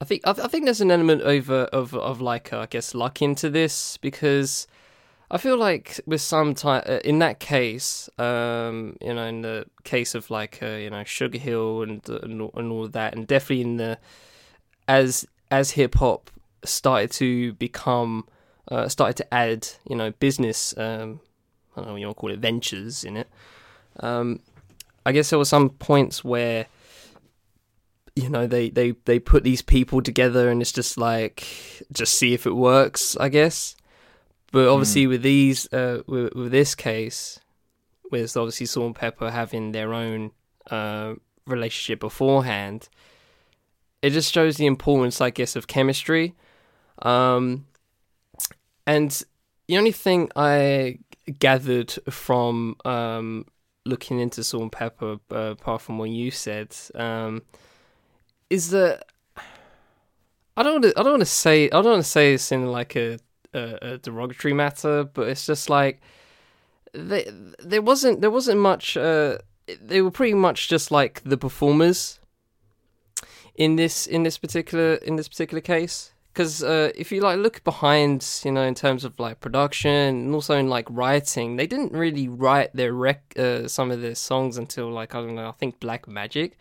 I think I, I think there's an element over of of like uh, I guess luck into this because I feel like with some time in that case, um, you know, in the case of like uh, you know Sugar Hill and and, all- and all that, and definitely in the as as hip hop started to become uh, started to add you know business um, I don't know what you want to call it ventures in it. Um, I guess there were some points where you know they they they put these people together and it's just like just see if it works i guess. But obviously with these uh with, with this case with obviously Salt-N-Pepa having their own uh relationship beforehand it just shows the importance i guess of chemistry. Um and the only thing i gathered from um looking into Salt-N-Pepa uh, apart from what you said um is that I don't want to, I don't want to say I don't want to say this in like a, a, a derogatory matter, but it's just like there there wasn't there wasn't much uh, they were pretty much just like the performers in this in this particular in this particular case. Because uh, if you like look behind, you know, in terms of like production and also in like writing, they didn't really write their rec uh, some of their songs until like I don't know, I think Black Magic.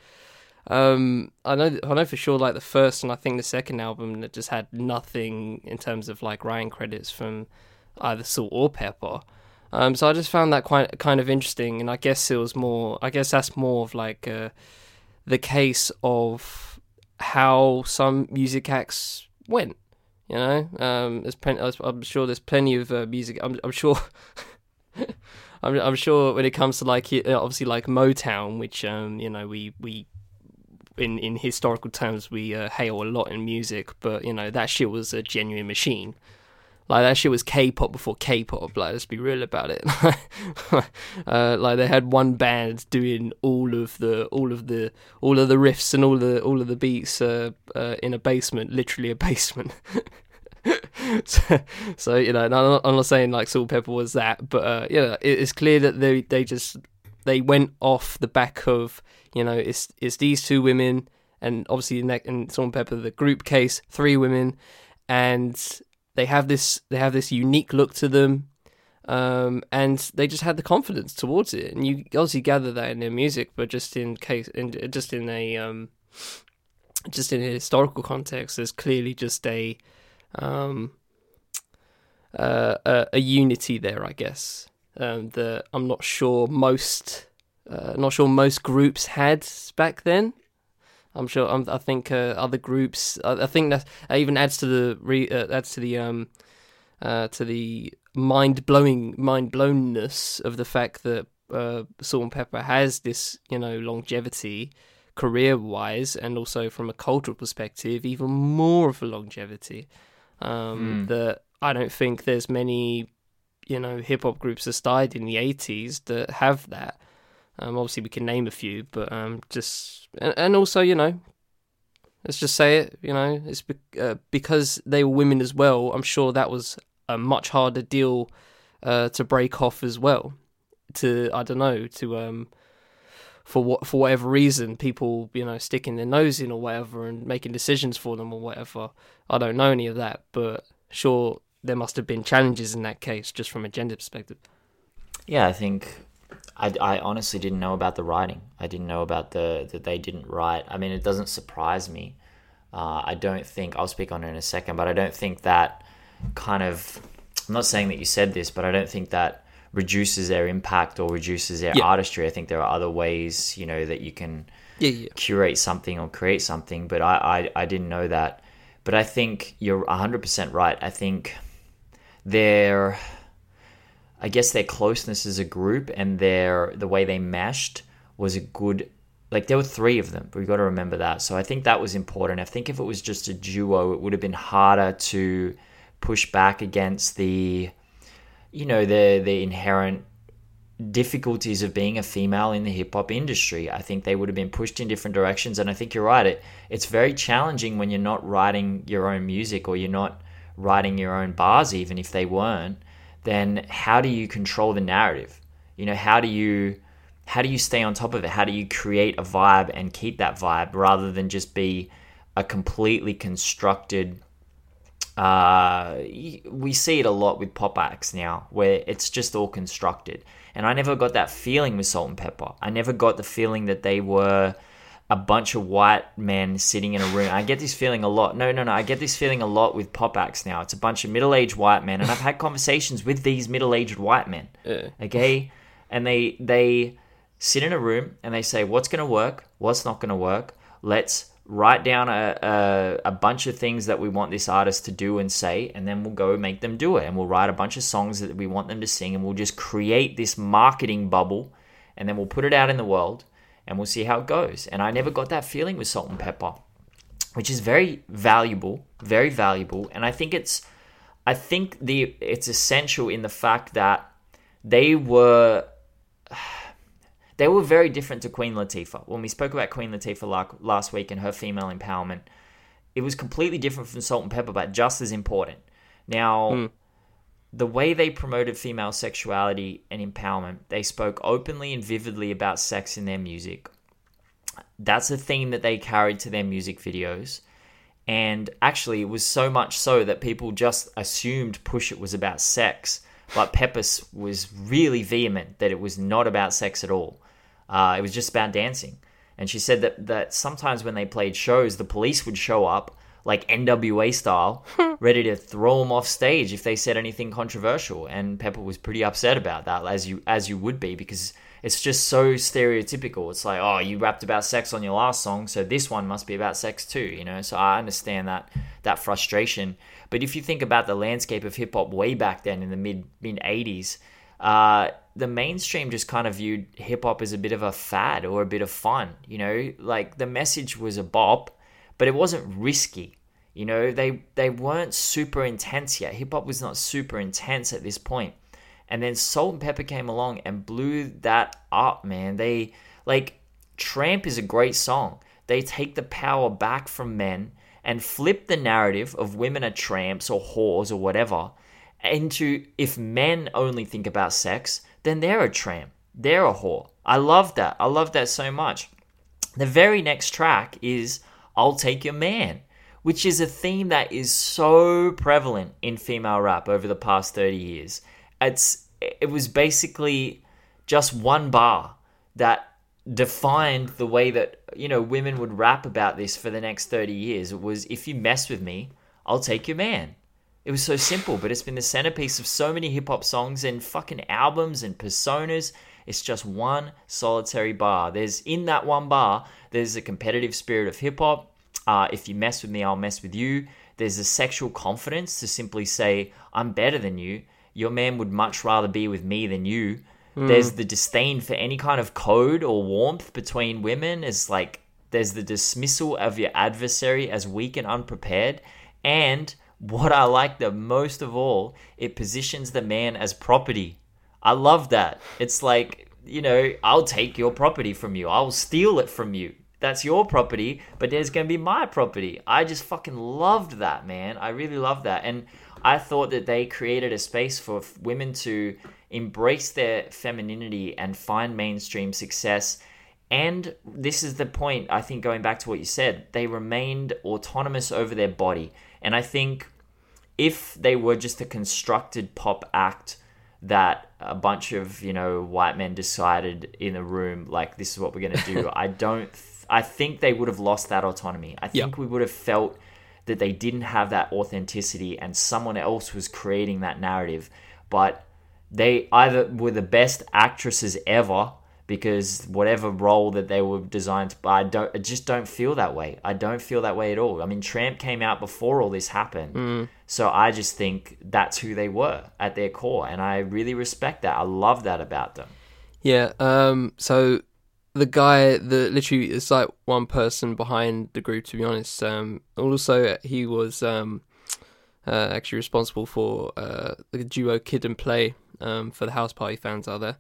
Um, I know, I know for sure. Like the first and I think the second album that just had nothing in terms of like writing credits from either Salt or Pepa. Um, so I just found that quite kind of interesting, and I guess it was more. I guess that's more of like uh, the case of how some music acts went. You know, um, there's plenty. I'm sure there's plenty of uh, music. I'm, I'm sure. [laughs] I'm, I'm sure when it comes to like uh, obviously like Motown, which um, you know we we in in historical terms we uh, hail a lot in music, but you know that shit was a genuine machine. Like that shit was K-pop before K-pop. Like let's be real about it. [laughs] uh, like they had one band doing all of the all of the all of the riffs and all the all of the beats uh, uh, in a basement, literally a [laughs] basement. [laughs] so, so, you know, I'm not, I'm not saying like Salt Pepper was that, but uh, yeah, it's clear that they they just they went off the back of you know it's it's these two women and obviously in, that, in Salt Pepper the group case three women and they have this they have this unique look to them um, and they just had the confidence towards it and you obviously gather that in their music but just in case in just in a um, just in a historical context there's clearly just a um, uh, a, a unity there I guess um, that I'm not sure most uh, not sure most groups had back then. I'm sure. I'm, i think uh, other groups. I, I, think that even adds to the re, uh, adds to the um uh, to the mind blowing mind blownness of the fact that uh, Salt-N-Pepa has this you know longevity career wise and also from a cultural perspective even more of a longevity um, mm. that I don't think there's many you know hip hop groups that started in the 80s that have that. Um, obviously, we can name a few, but um, just and, and, also you know, let's just say it. You know, it's be- uh, because they were women as well. I'm sure that was a much harder deal uh, to break off as well. To I don't know to um for what for whatever reason people you know sticking their nose in or whatever and making decisions for them or whatever. I don't know any of that, but sure there must have been challenges in that case, just from a gender perspective. Yeah, I think I, I honestly didn't know about the writing. I didn't know about the that they didn't write. I mean, it doesn't surprise me. Uh, I don't think I'll speak on it in a second, but I don't think that kind of. I'm not saying that you said this, but I don't think that reduces their impact or reduces their yeah. artistry. I think there are other ways, you know, that you can yeah, yeah. curate something or create something. But I, I, I didn't know that. But I think you're 100% right. I think their I guess their closeness as a group and their the way they meshed was a good like there were three of them, but we've got to remember that. So I think that was important. I think if it was just a duo, it would have been harder to push back against the you know, the the inherent difficulties of being a female in the hip hop industry. I think they would have been pushed in different directions and I think you're right. It it's very challenging when you're not writing your own music or you're not writing your own bars, even if they weren't, then how do you control the narrative? You know, how do you how do you stay on top of it? How do you create a vibe and keep that vibe rather than just be a completely constructed uh, we see it a lot with pop acts now where it's just all constructed. And I never got that feeling with Salt-N-Pepa. I never got the feeling that they were a bunch of white men sitting in a room. I get this feeling a lot. No, no, no. I get this feeling a lot with pop acts now. It's a bunch of middle aged white men, and I've had conversations with these middle aged white men. Yeah. Okay, and they they sit in a room and they say, "What's going to work? What's not going to work? Let's." Write down a, a, a bunch of things that we want this artist to do and say, and then we'll go make them do it. And we'll write a bunch of songs that we want them to sing, and we'll just create this marketing bubble, and then we'll put it out in the world and we'll see how it goes. And I never got that feeling with Salt-N-Pepa, which is very valuable, very valuable. And I think it's, I think the it's essential in the fact that they were. [sighs] They were very different to Queen Latifah. When we spoke about Queen Latifah last week and her female empowerment, it was completely different from Salt-N-Pepa, but just as important. Now, mm. The way they promoted female sexuality and empowerment, they spoke openly and vividly about sex in their music. That's a theme that they carried to their music videos. And actually, it was so much so that people just assumed Push It was about sex. But Pepa's was really vehement that it was not about sex at all. Uh, it was just about dancing. And she said that, that sometimes when they played shows, the police would show up, like NWA style, [laughs] ready to throw them off stage if they said anything controversial. And Pepa was pretty upset about that, as you as you would be, because it's just so stereotypical. It's like, oh, you rapped about sex on your last song, so this one must be about sex too, you know. So I understand that that frustration. But if you think about the landscape of hip hop way back then in the mid mid '80s, uh, the mainstream just kind of viewed hip hop as a bit of a fad or a bit of fun. You know, like the message was a bop, but it wasn't risky. You know, they they weren't super intense yet. Hip hop was not super intense at this point. And then Salt-N-Pepa came along and blew that up, man. They like Tramp is a great song. They take the power back from men and flip the narrative of women are tramps or whores or whatever into if men only think about sex, then they're a tramp. They're a whore. I love that. I love that so much. The very next track is I'll Take Your Man, which is a theme that is so prevalent in female rap over the past 30 years. It's it was basically just one bar that defined the way that you know women would rap about this for the next 30 years. It was if you mess with me, I'll take your man. It was so simple, but it's been the centerpiece of so many hip hop songs and fucking albums and personas. It's just one solitary bar. There's in that one bar, there's a competitive spirit of hip hop. Uh, if you mess with me, I'll mess with you. There's a sexual confidence to simply say, I'm better than you. Your man would much rather be with me than you. There's the disdain for any kind of code or warmth between women. Is like there's the dismissal of your adversary as weak and unprepared. And what I like the most of all, it positions the man as property. I love that. It's like, you know, I'll take your property from you. I'll steal it from you. That's your property, but there's going to be my property. I just fucking loved that, man. I really loved that. And I thought that they created a space for women to embrace their femininity and find mainstream success. And this is the point, I think, going back to what you said, they remained autonomous over their body. And I think if they were just a constructed pop act that a bunch of, you know, white men decided in a room, like, this is what we're going to do, [laughs] I don't, th- I think they would have lost that autonomy. I think we would have felt that they didn't have that authenticity and someone else was creating that narrative. But they either were the best actresses ever because whatever role that they were designed to I don't I just don't feel that way. I don't feel that way at all. I mean Tramp came out before all this happened. So I just think that's who they were at their core and I really respect that. I love that about them. Yeah. Um. So the guy, the literally, it's like one person behind the group. To be honest. Um. Also, he was um, uh, actually responsible for uh the duo Kid 'n Play. Um. For the house party fans out there.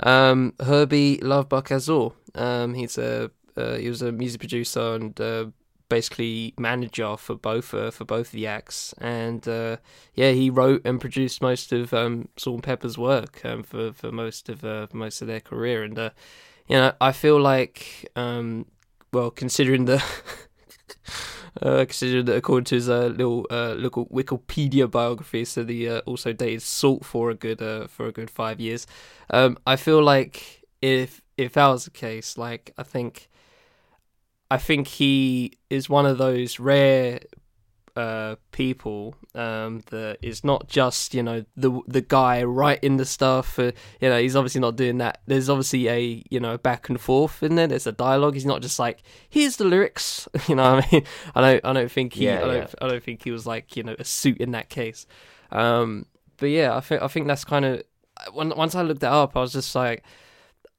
Um. Hurby Luv Bug Azor. Um. He's a uh, he was a music producer and uh, basically manager for both uh, for both the acts, and uh, yeah, he wrote and produced most of um, Salt-N-Pepa's work um, for for most of uh, most of their career, and uh, you know, I feel like um, well, considering the. [laughs] Uh, according to his uh, little uh, little Wikipedia biography, so the also dated Salt for a good for a good five years. Um, I feel like if if that was the case, like I think I think he is one of those rare uh, people um, that is not just you know the the guy writing the stuff. Uh, you know, he's obviously not doing that. There's obviously a you know back and forth in there. There's a dialogue. He's not just like here's the lyrics. [laughs] You know, what I mean, I don't I don't think he Yeah, I don't yeah. I don't think he was like you know a suit in that case. Um, but yeah, I think I think that's kind of when once I looked that up, I was just like.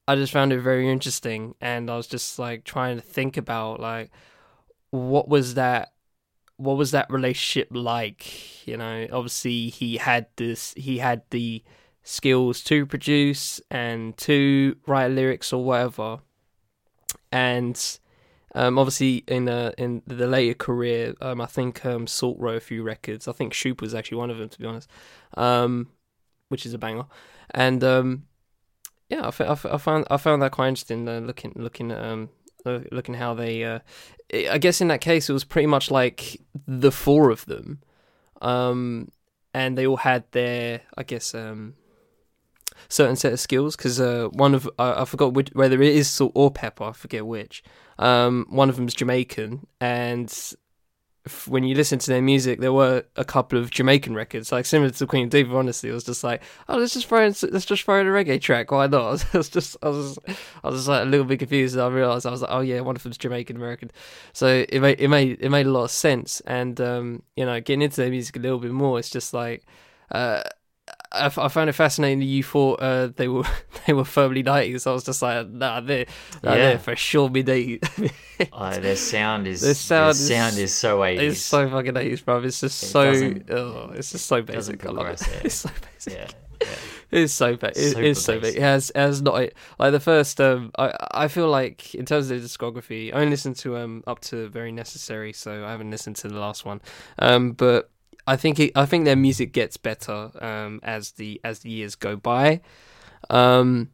I just found it very interesting, and I was just like trying to think about like what was that what was that relationship like you know obviously he had this he had the skills to produce and to write lyrics or whatever and Um, obviously in in the later career, um, I think um, Salt wrote a few records. I think Shoop was actually one of them, to be honest, um, which is a banger. And um, yeah, I, f- I, f- I found I found that quite interesting. Uh, looking looking at um, looking how they. Uh, I guess in that case, it was pretty much like the four of them, um, and they all had their, I guess, um, certain set of skills. Because uh, one of I, I forgot which, whether it is salt or Pepa. I forget which. Um, one of them's Jamaican, and when you listen to their music, there were a couple of Jamaican records, like similar to Queen of Diva. Honestly, it was just like, oh, let's just throw in, let's just throw in a reggae track. Why not? [laughs] I was just, I was, I was just like a little bit confused. I realized I was like, oh yeah, one of them's Jamaican American. So it made it made it made a lot of sense. And um, you know, getting into their music a little bit more, it's just like. Uh, I, f- I found it fascinating that you thought uh, they were [laughs] they were firmly nineties. I was just like, nah, they're, nah, Yeah. for sure mid eighties. [laughs] Oh, their sound is Their sound their is- sound is so 80s. It's so fucking eighties, bro. It's just It so. Oh, it's just so basic. I love it. [laughs] It's so basic. yeah, yeah. It's so bad. It, it's so big. basic. It has it has not like the first. Um, I I feel like in terms of the discography, I only listened to um up to very necessary, so I haven't listened to the last one. Um, but I think it, I think their music gets better um as the as the years go by. Um,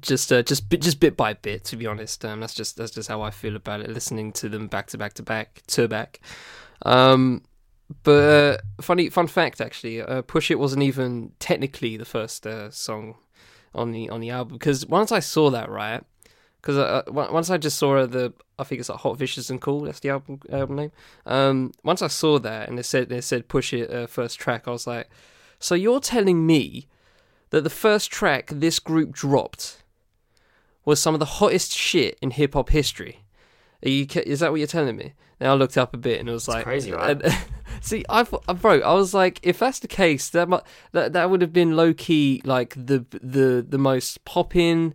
just uh, just bit just bit by bit, to be honest. Um, that's just that's just how I feel about it. Listening to them back to back to back to back. Um, but uh, funny fun fact actually, uh, Push It wasn't even technically the first uh, song on the on the album because once I saw that right, because uh, once I just saw the I think it's like Hot Vicious and Cool that's the album album name. Um, once I saw that and it said it said Push It uh, first track, I was like, so you're telling me that the first track this group dropped was some of the hottest shit in hip hop history. Are you, is that what you're telling me? Then I looked up a bit and it was like crazy, right? and- [laughs] see, I thought- uh, bro, I was like, if that's the case, that mu- that that would have been low key like the the the most popping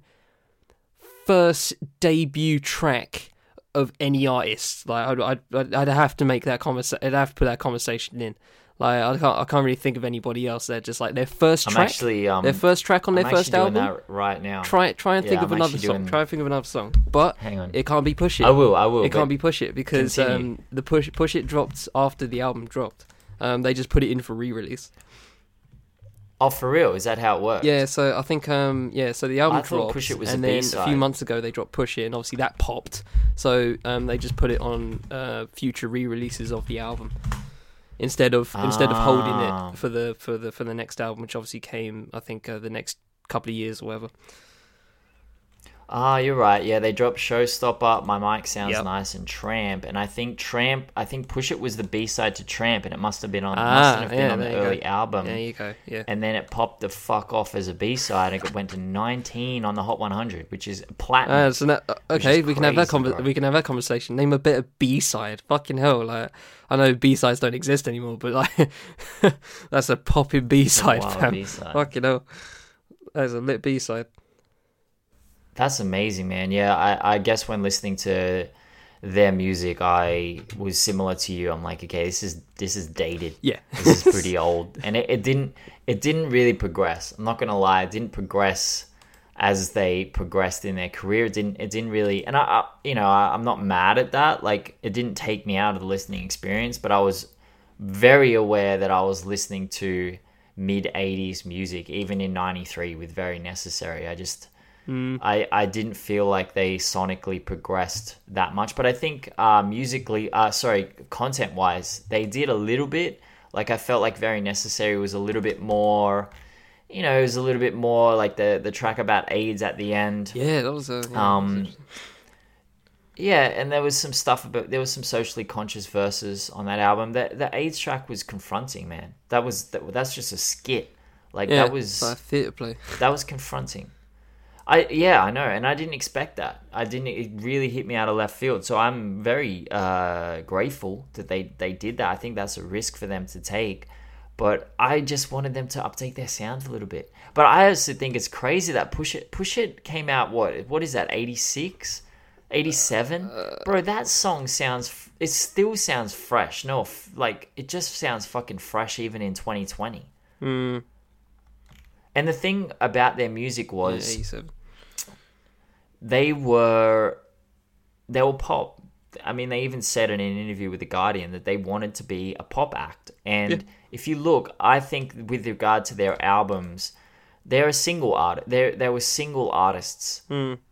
first debut track of any artist. Like I'd I'd, I'd- have to make that conversation. I'd have to put that conversation in. Like I can't I can't really think of anybody else They're just like their 1st I'm track, actually um their first track on I'm their first album. that right now. Try try and Yeah, think of I'm another song. doing- Try and think of another song, but Hang on. it can't be push it. I will. I will. It can't be push it because um, the push push it dropped after the album dropped. Um, they just put it in for re-release. Oh, for real? Is that how it works? Yeah, so I think um, yeah, so the album I dropped, Push It was and a then a B-side. few months ago they dropped Push It, and obviously that popped. So um, they just put it on uh, future re-releases of the album instead of instead of holding Ah. it for the for the for the next album, which obviously came I think uh, the next couple of years or whatever. Ah, you're right. Yeah, they dropped Showstopper, My Mic Sounds Yep. Nice, and Tramp. And I think Tramp, I think Push It was the B side to Tramp, and it must have been on, Ah, must have been yeah, on the you go. early album. There you go. Yeah. And then it popped the fuck off as a B side, and it went to 19 on the Hot 100, which is platinum. Uh, so that, okay, we can have that conver- we can have that conversation. Name a better B side. Fucking hell, like I know B sides don't exist anymore, but like [laughs] that's a popping B side, fam. B-side. Fucking hell, that's a lit B side. That's amazing, man. Yeah, I, I guess when listening to their music, I was similar to you. I'm like, okay, this is this is dated. Yeah, this is pretty [laughs] old, and it, it didn't it didn't really progress. I'm not gonna lie, it didn't progress as they progressed in their career. It didn't it didn't really, and I, I you know I, I'm not mad at that. Like it didn't take me out of the listening experience, but I was very aware that I was listening to mid 80s music, even in 93 with Very Necessary. I just. I, I didn't feel like they sonically progressed that much, but I think uh, musically, uh, sorry, content wise, they did a little bit. Like I felt like Very Necessary was a little bit more, you know, it was a little bit more like the the track about AIDS at the end. yeah, that was a yeah, Um, yeah, and there was some stuff about there was some socially conscious verses on that album. That the AIDS track was confronting, man. That was that, that's just a skit. Like yeah, that was it's like a theatre play. that was confronting. I yeah, I know, and I didn't expect that. I didn't. It really hit me out of left field. So I'm very uh, grateful that they they did that. I think that's a risk for them to take, but I just wanted them to update their sound a little bit. But I also think it's crazy that Push It Push It came out. What what is that? 86? 87? Bro, that song sounds. It still sounds fresh. No, f- like it just sounds fucking fresh even in 2020. Mm, And the thing about their music yeah, was eighty-seven. They were they were pop. I mean, they even said in an interview with the Guardian that they wanted to be a pop act. And Yeah. if you look, I think with regard to their albums, they're a single art. They they were single artists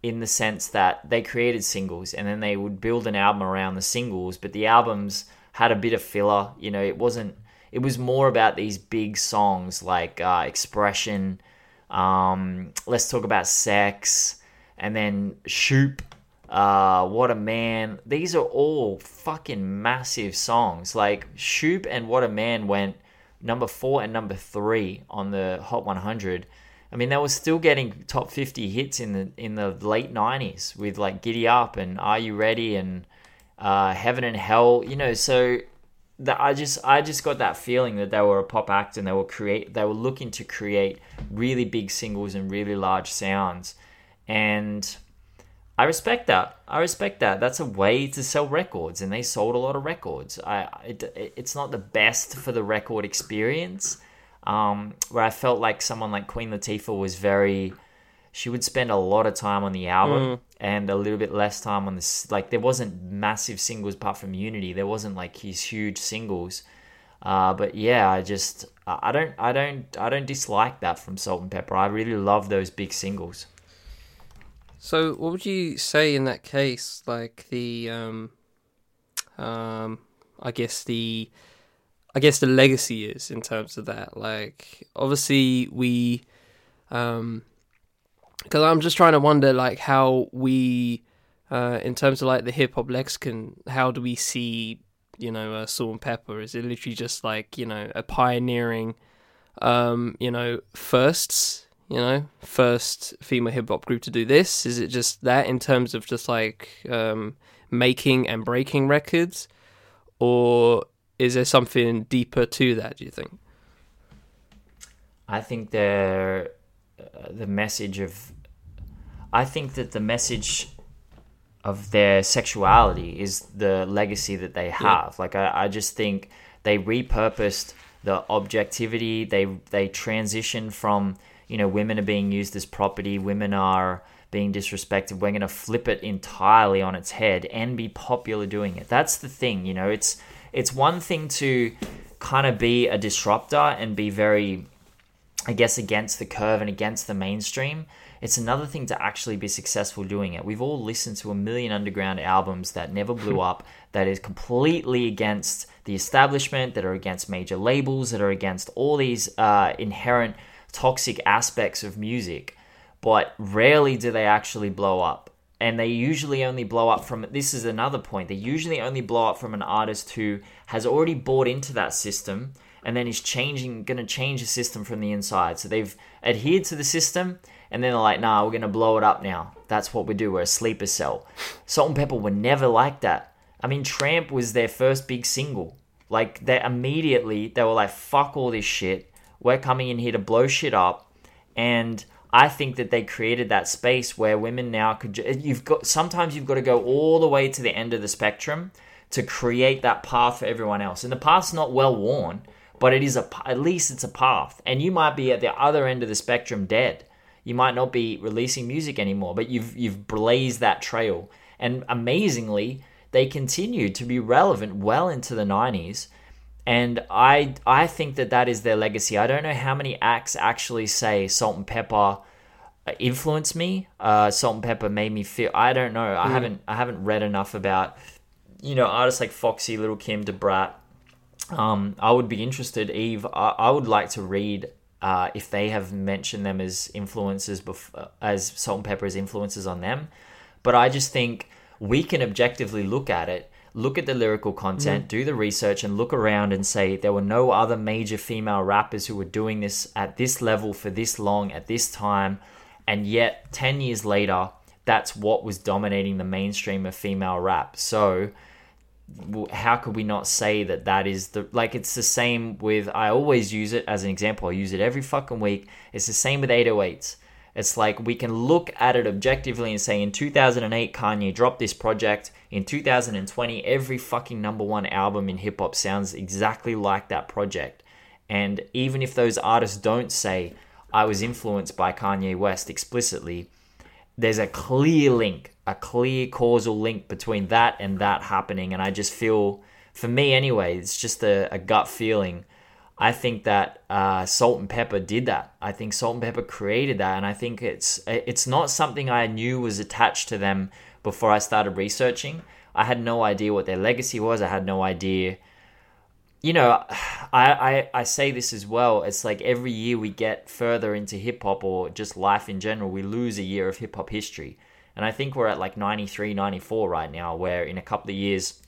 in the sense that they created singles and then they would build an album around the singles. But the albums had a bit of filler. You know, it wasn't. It was more about these big songs like uh, Expression. Um, let's talk about sex, and then Shoop. Uh, what a man! These are all fucking massive songs. Like Shoop and What a Man went number four and number three on the Hot 100. I mean, they were still getting top 50 hits in the in the late 90s with like Giddy Up and Are You Ready and uh, Heaven and Hell. You know, so that I just I just got that feeling that they were a pop act and they were create they were looking to create really big singles and really large sounds, and I respect that. I respect that. That's a way to sell records, and they sold a lot of records. I it, it's not the best for the record experience, um, where I felt like someone like Queen Latifah was very. She would spend a lot of time on the album and a little bit less time on this. Like there wasn't massive singles apart from Unity. There wasn't like these huge singles. Uh, but yeah, I just I don't I don't I don't dislike that from Salt-N-Pepa. I really love those big singles. So, what would you say in that case? Like the, um, um, I guess the, I guess the legacy is in terms of that. Like, obviously, we, um, because I'm just trying to wonder, like, how we, uh, in terms of like the hip hop lexicon, how do we see, you know, uh, Salt-N-Pepa? Is it literally just like, you know, a pioneering, um, you know, firsts? You know, first female hip hop group to do this? Is it just that in terms of just like um, making and breaking records, or is there something deeper to that? Do you think? I think they're uh, the message of. I think that the message of their sexuality is the legacy that they have. Like I, I just think they repurposed the objectivity. They they transitioned from you know women are being used as property. Women are being disrespected. We're going to flip it entirely on its head and be popular doing it. That's the thing. You know, it's it's one thing to kind of be a disruptor and be very I guess, against the curve and against the mainstream. It's another thing to actually be successful doing it. We've all listened to a million underground albums that never blew [laughs] up, that is completely against the establishment, that are against major labels, that are against all these uh, inherent toxic aspects of music. But rarely do they actually blow up. And they usually only blow up from this is another point. They usually only blow up from an artist who has already bought into that system and then is changing to change the system from the inside. So they've adhered to the system and then they're like, nah, we're to blow it up now. That's what we do. We're a sleeper cell. Salt-N-Pepa were never like that. I mean, Tramp was their first big single. Like, they immediately, they were like, fuck all this shit. We're coming in here to blow shit up. And I think that they created that space where women now could, you've got, sometimes you've got to go all the way to the end of the spectrum to create that path for everyone else. And the path's not well worn, but it is a, at least it's a path. And you might be at the other end of the spectrum dead you might not be releasing music anymore, but you've you've blazed that trail. And amazingly, they continued to be relevant well into the 90s. And I I think that that is their legacy. I don't know how many acts actually say Salt-N-Pepa influenced me. Uh, Salt-N-Pepa made me feel. I don't know. I haven't I haven't read enough about you know artists like Foxy, Little Kim, Da Brat. Um, I would be interested, Eve. I, I would like to read uh, if they have mentioned them as influences, bef- as Salt-N-Pepa as influences on them. But I just think we can objectively look at it, look at the lyrical content, do the research, and look around and say there were no other major female rappers who were doing this at this level for this long at this time. And yet, 10 years later, that's what was dominating the mainstream of female rap. So, how could we not say that that is the like it's the same with I always use it as an example. I use it every fucking week. It's the same with 808s. It's like we can look at it objectively and say in 2008 Kanye dropped this project. In 2020 every fucking number 1 album in hip hop sounds exactly like that project. And even if those artists don't say I was influenced by Kanye West explicitly, there's a clear link a clear causal link between that and that happening. And I just feel, for me anyway, it's just a, a gut feeling. I think that uh, Salt-N-Pepa did that. I think Salt-N-Pepa created that, and I think it's it's not something I knew was attached to them before I started researching. I had no idea what their legacy was. I had no idea. You know, [sighs] I, I, I say this as well. It's like every year we get further into hip hop or just life in general, we lose a year of hip hop history. And I think we're at like 93, 94 right now, where in a couple of years,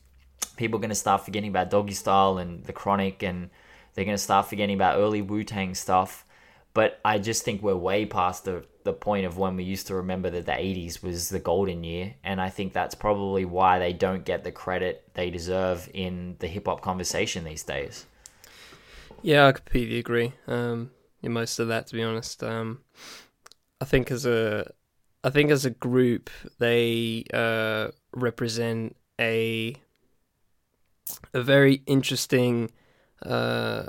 people are going to start forgetting about Doggy Style and The Chronic and they're going to start forgetting about early Wu Tang stuff. But I just think we're way past the, the point of when we used to remember that the 80s was the golden year. And I think that's probably why they don't get the credit they deserve in the hip hop conversation these days. Yeah, I completely agree. Um, in most of that, to be honest. Um, I think as a, I think as a group, they uh, represent a, a very interesting uh,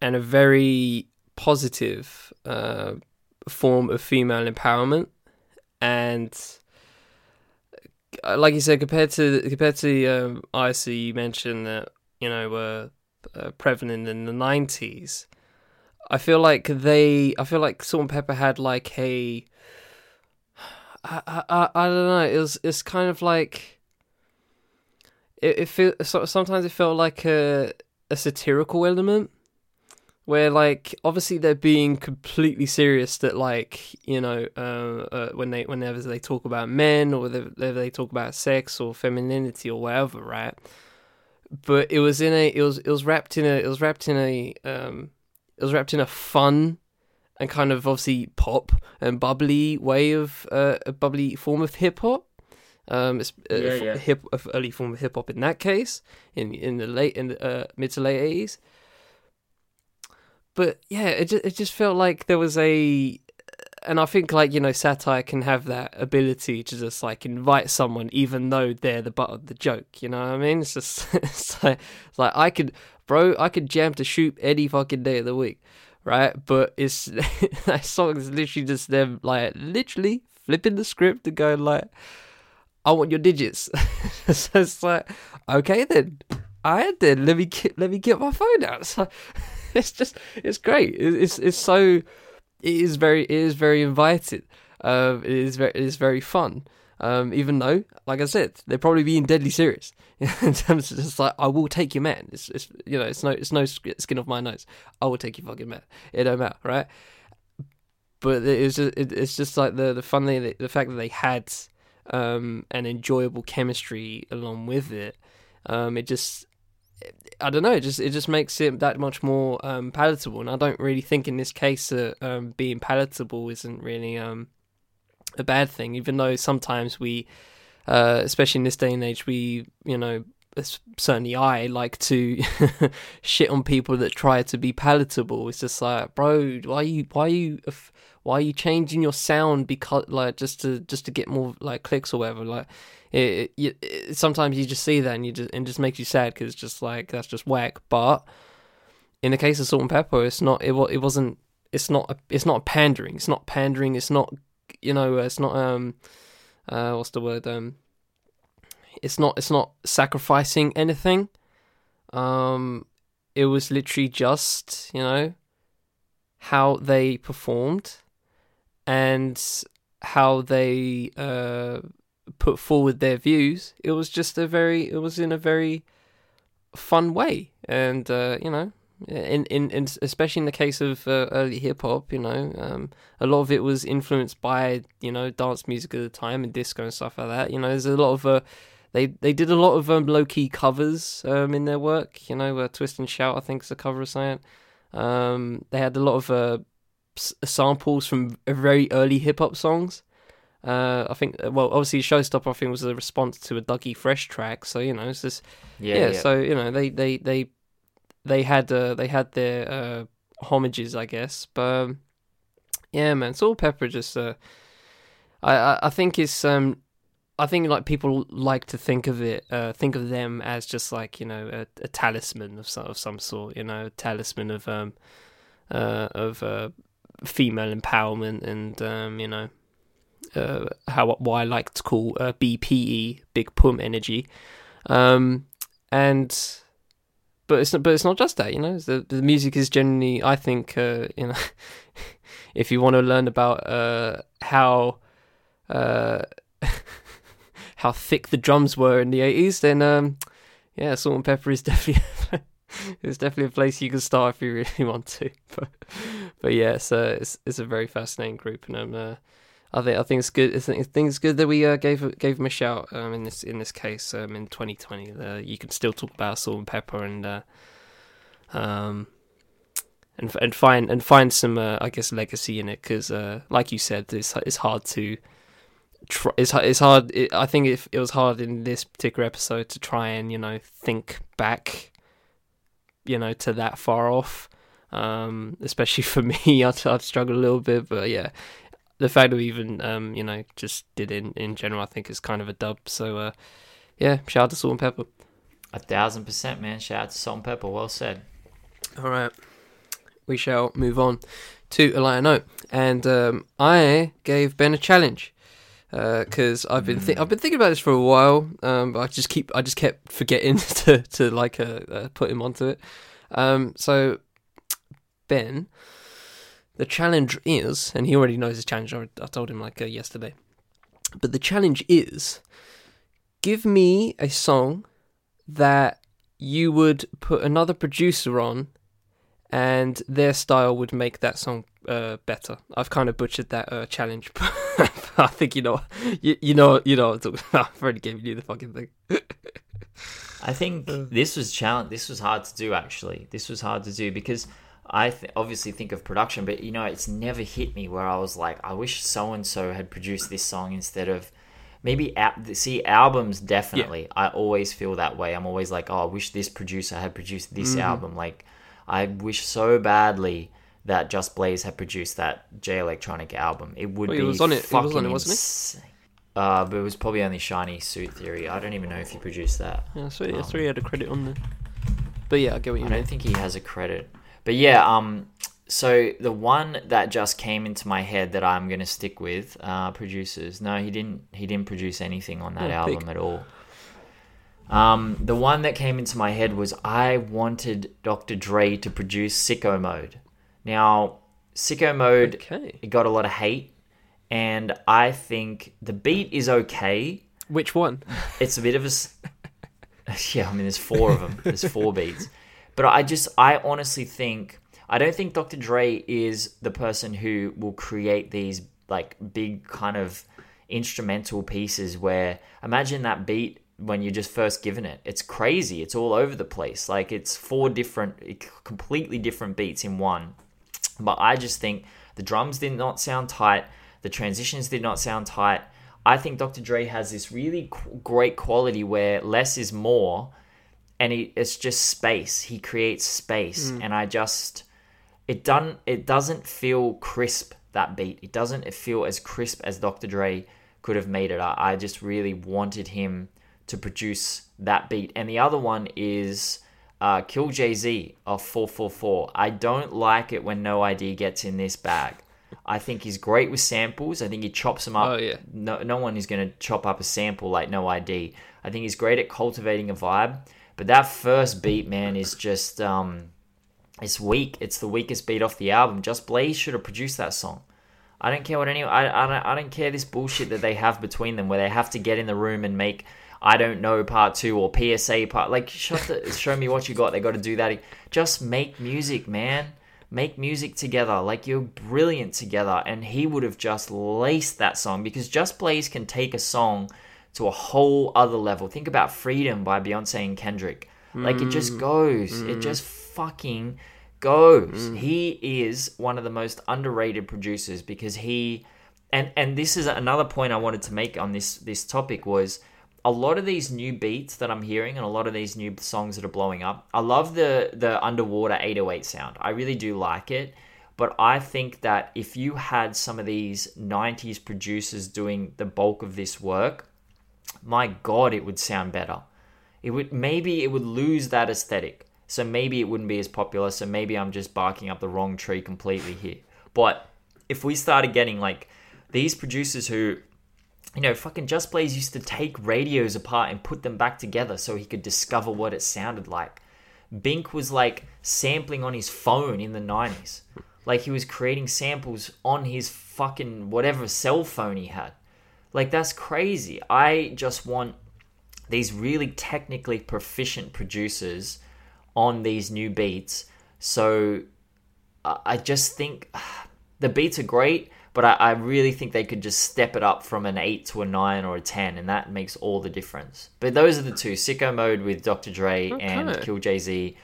and a very positive uh, form of female empowerment. And uh, like you said, compared to compared to um, IC, you mentioned that you know were uh, prevalent in the nineties. I feel like they, I feel like Salt-N-Pepa had like a, I, I, I don't know. It was, it's kind of like, it, it feel sometimes it felt like a a satirical element where like obviously they're being completely serious that like you know uh, uh, when they whenever they talk about men or whether they talk about sex or femininity or whatever right but it was in a it was it was wrapped in a it was wrapped in a um it was wrapped in a fun and kind of obviously pop and bubbly way of uh, a bubbly form of hip hop um, it's a, Yeah, yeah. hip a early form of hip hop in that case in in the late in the uh, mid to late eighties. But yeah, it just, it just felt like there was a, and I think like you know satire can have that ability to just like invite someone even though they're the butt of the joke. You know what I mean? It's just [laughs] it's like it's like I could, bro, I could jam to Shoop any fucking day of the week, right? But it's [laughs] that song is literally just them like literally flipping the script and going like. I want your digits. [laughs] so it's like, okay then, I right, then let me get, let me get my phone out. [laughs] it's just it's great. It- It's it's so it is very it is very invited. Um, it is very it is very fun. Um, even though, like I said, they're probably being deadly serious [laughs] in terms of just like I will take your man. It's it's you know it's no it's no skin off my nose. I will take your fucking man. It don't matter, right? But it's just it, it's just like the the fun thing, the fact that they had um, an enjoyable chemistry along with it. Um, it just, I don't know, it just it just makes it that much more um, palatable. And I don't really think in this case that um, being palatable isn't really um, a bad thing, even though sometimes we, uh, especially in this day and age, we you know. Certainly, I like to [laughs] shit on people that try to be palatable. It's just like, bro, why you, why are you, why are you changing your sound because like just to just to get more like clicks or whatever? Like it, it, it sometimes you just see that and you just and it just makes you sad because it's just like that's just whack. But in the case of Salt-N-Pepa it's not it, it wasn't it's not a, it's not pandering. It's not pandering. It's not you know it's not um uh what's the word? Um it's not it's not sacrificing anything. Um it was literally just you know how they performed and how they uh, put forward their views. It was just a very, it was in a very fun way, and uh, you know, in, in in especially in the case of uh, early hip hop, you know, um, a lot of it was influenced by you know dance music at the time and disco and stuff like that. You know, there's a lot of uh, they they did a lot of um, low key covers um, in their work. You know, uh, Twist and Shout I think is a cover of something. Um, they had a lot of uh, s- samples from very early hip hop songs. Uh, I think, well, obviously, Showstopper I think was a response to a Dougie Fresh track. So you know, it's just Yeah, yeah. yeah. So you know, they they they they had uh, they had their uh, homages, I guess. But um, yeah, man, Salt Pepper just uh, I, I I think it's um. I think like people like to think of it, uh, think of them as just like you know a, a talisman of some of some sort, you know, a talisman of um, uh, of uh, female empowerment and um, you know, uh, how what I like to call uh, BPE, Big Pum Energy, um, and but it's not, but it's not just that, you know. The the music is generally, I think, uh, you know, [laughs] if you want to learn about uh, how uh, [laughs] how thick the drums were in the eighties, then um, yeah, Salt-N-Pepa is [laughs] definitely [laughs] it's definitely a place you can start if you really [laughs] want to. But but yeah, it's uh, it's, it's a very fascinating group, and um, uh, I think I think it's good. I think, it's good that we uh, gave gave them a shout um, in this in this case um, in 2020. Uh, you can still talk about Salt-N-Pepa and uh, um and and find and find some uh, I guess legacy in it because uh, like you said, it's it's hard to. Try, it's it's hard. It, I think it, it was hard in this particular episode to try and you know think back, you know, to that far off. Um, especially [laughs] for me, I'd, I'd struggle a little bit, but yeah, the fact that we even um, you know just did in in general, I think is kind of a dub. So uh, yeah, shout out to Salt-N-Pepa. A thousand percent, man. Shout out to Salt-N-Pepa. Well said. All right, we shall move on to a lighter note, and um, I gave Ben a challenge because I've been thi- I've been thinking about this for a while, um, but I just keep I just kept forgetting [laughs] to to like uh, uh, put him onto it. Um, so Ben, the challenge is, and he already knows his challenge. I, I told him like uh, yesterday, but the challenge is, give me a song that you would put another producer on and their style would make that song uh, better. I've kind of butchered that uh, challenge, [laughs] but [laughs] I think you know, you, you know, you know. What I'm talking about. I've already given you the fucking thing. I think [laughs] this was challenge. This was hard to do. Actually, this was hard to do because I th- obviously think of production, but you know, it's never hit me where I was like, I wish so and so had produced this song instead of maybe al- see albums. Definitely, I always feel that way. I'm always like, oh, I wish this producer had produced this Mm-hmm. album. Like, I wish so badly that Just Blaze had produced that Jay Electronica album. It would be he was on it- he was on fucking it, wasn't insane. Uh, but it was probably only Shiny Suit Theory. I don't even know if he produced that. Yeah, so yeah, so he had a credit on there. But yeah, I get what you I mean. I don't think he has a credit. But yeah, um, so the one that just came into my head that I'm gonna stick with, uh, producers. No, he didn't. He didn't produce anything on that Oh, album big. at all. Um, the one that came into my head was I wanted Dr. Dre to produce Sicko Mode. Now, Sicko Mode Okay. it got a lot of hate, and I think the beat is okay. Which one? [laughs] It's a bit of a [laughs] yeah. I mean, there's four of them. There's four beats, but I just I honestly think I don't think Dr. Dre is the person who will create these like big kind of instrumental pieces where imagine that beat when you're just first given it. It's crazy. It's all over the place. Like it's four different, completely different beats in one. But I just think the drums did not sound tight. The transitions did not sound tight. I think Dr. Dre has this really qu- great quality where less is more, and he, it's just space. He creates space, hmm. and I just it done it doesn't feel crisp that beat. It doesn't feel as crisp as Dr. Dre could have made it. I, I just really wanted him to produce that beat. And the other one is uh, Kill Jay Z of 444. I don't like it when No ID gets in this bag. I think he's great with samples. I think he chops them up. Oh, yeah. No, no one is going to chop up a sample like No ID. I think he's great at cultivating a vibe. But that first beat, man, is just um, it's weak. It's the weakest beat off the album. Just Blaze should have produced that song. I don't care what anyone. I, I don't. I don't care this bullshit that they have between them, where they have to get in the room and make. I don't know part two or PSA part. Like, shut the. [laughs] show me what you got. They got to do that. Just make music, man. Make music together. Like you're brilliant together. And he would have just laced that song because Just Blaze can take a song to a whole other level. Think about Freedom by Beyonce and Kendrick. Like it just mm. goes. It mm. just fucking goes. Mm. He is one of the most underrated producers because he and and this is another point I wanted to make on this this topic was a lot of these new beats that I'm hearing and a lot of these new songs that are blowing up. I love the the underwater 808 sound. I really do like it. But I think that if you had some of these 90s producers doing the bulk of this work, my god, it would sound better. It would maybe it would lose that aesthetic. So maybe it wouldn't be as popular. So maybe I'm just barking up the wrong tree completely here. But if we started getting like these producers who you know, fucking Just Blaze used to take radios apart and put them back together so he could discover what it sounded like. Bink was like sampling on his phone in the 90s. Like he was creating samples on his fucking whatever cell phone he had. Like that's crazy. I just want these really technically proficient producers on these new beats. So I just think [sighs] the beats are great, but I, I really think they could just step it up from an 8 to a 9 or a 10, and that makes all the difference. But those are the two Sicko Mode with Dr. Dre and Kill Jay Z,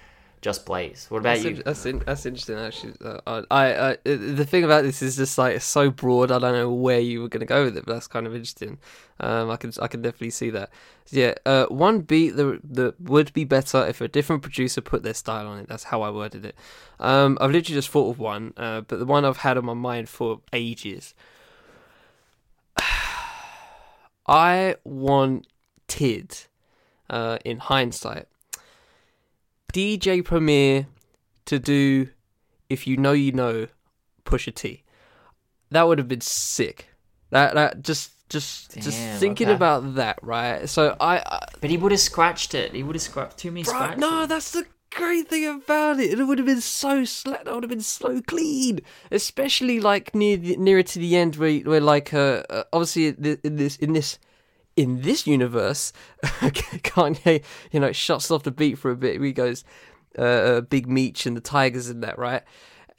Just Blaze. What about That's, you? in- that's, in- that's interesting, actually. Uh, I, I, the thing about this is just like it's so broad. I don't know where you were going to go with it, but that's kind of interesting. Um, I can, I can definitely see that. Yeah, uh, one beat that that would be better if a different producer put their style on it. That's how I worded it. Um, I've literally just thought of one, uh, but the one I've had on my mind for ages. [sighs] I wanted, uh, in hindsight, DJ Premier to do if you know you know Pusha T. That would have been sick. That that just just just thinking okay. about that, right? So I, I But he would have scratched it. He would have scratched too many Bro, scratches. no, that's the great thing about it. It would have been so sla- That would have been so clean, especially like near the, nearer to the end, where where like uh, uh obviously in this in this in this universe, [laughs] Kanye you know shuts off the beat for a bit. He goes uh, uh Big Meech and the Tigers and that right.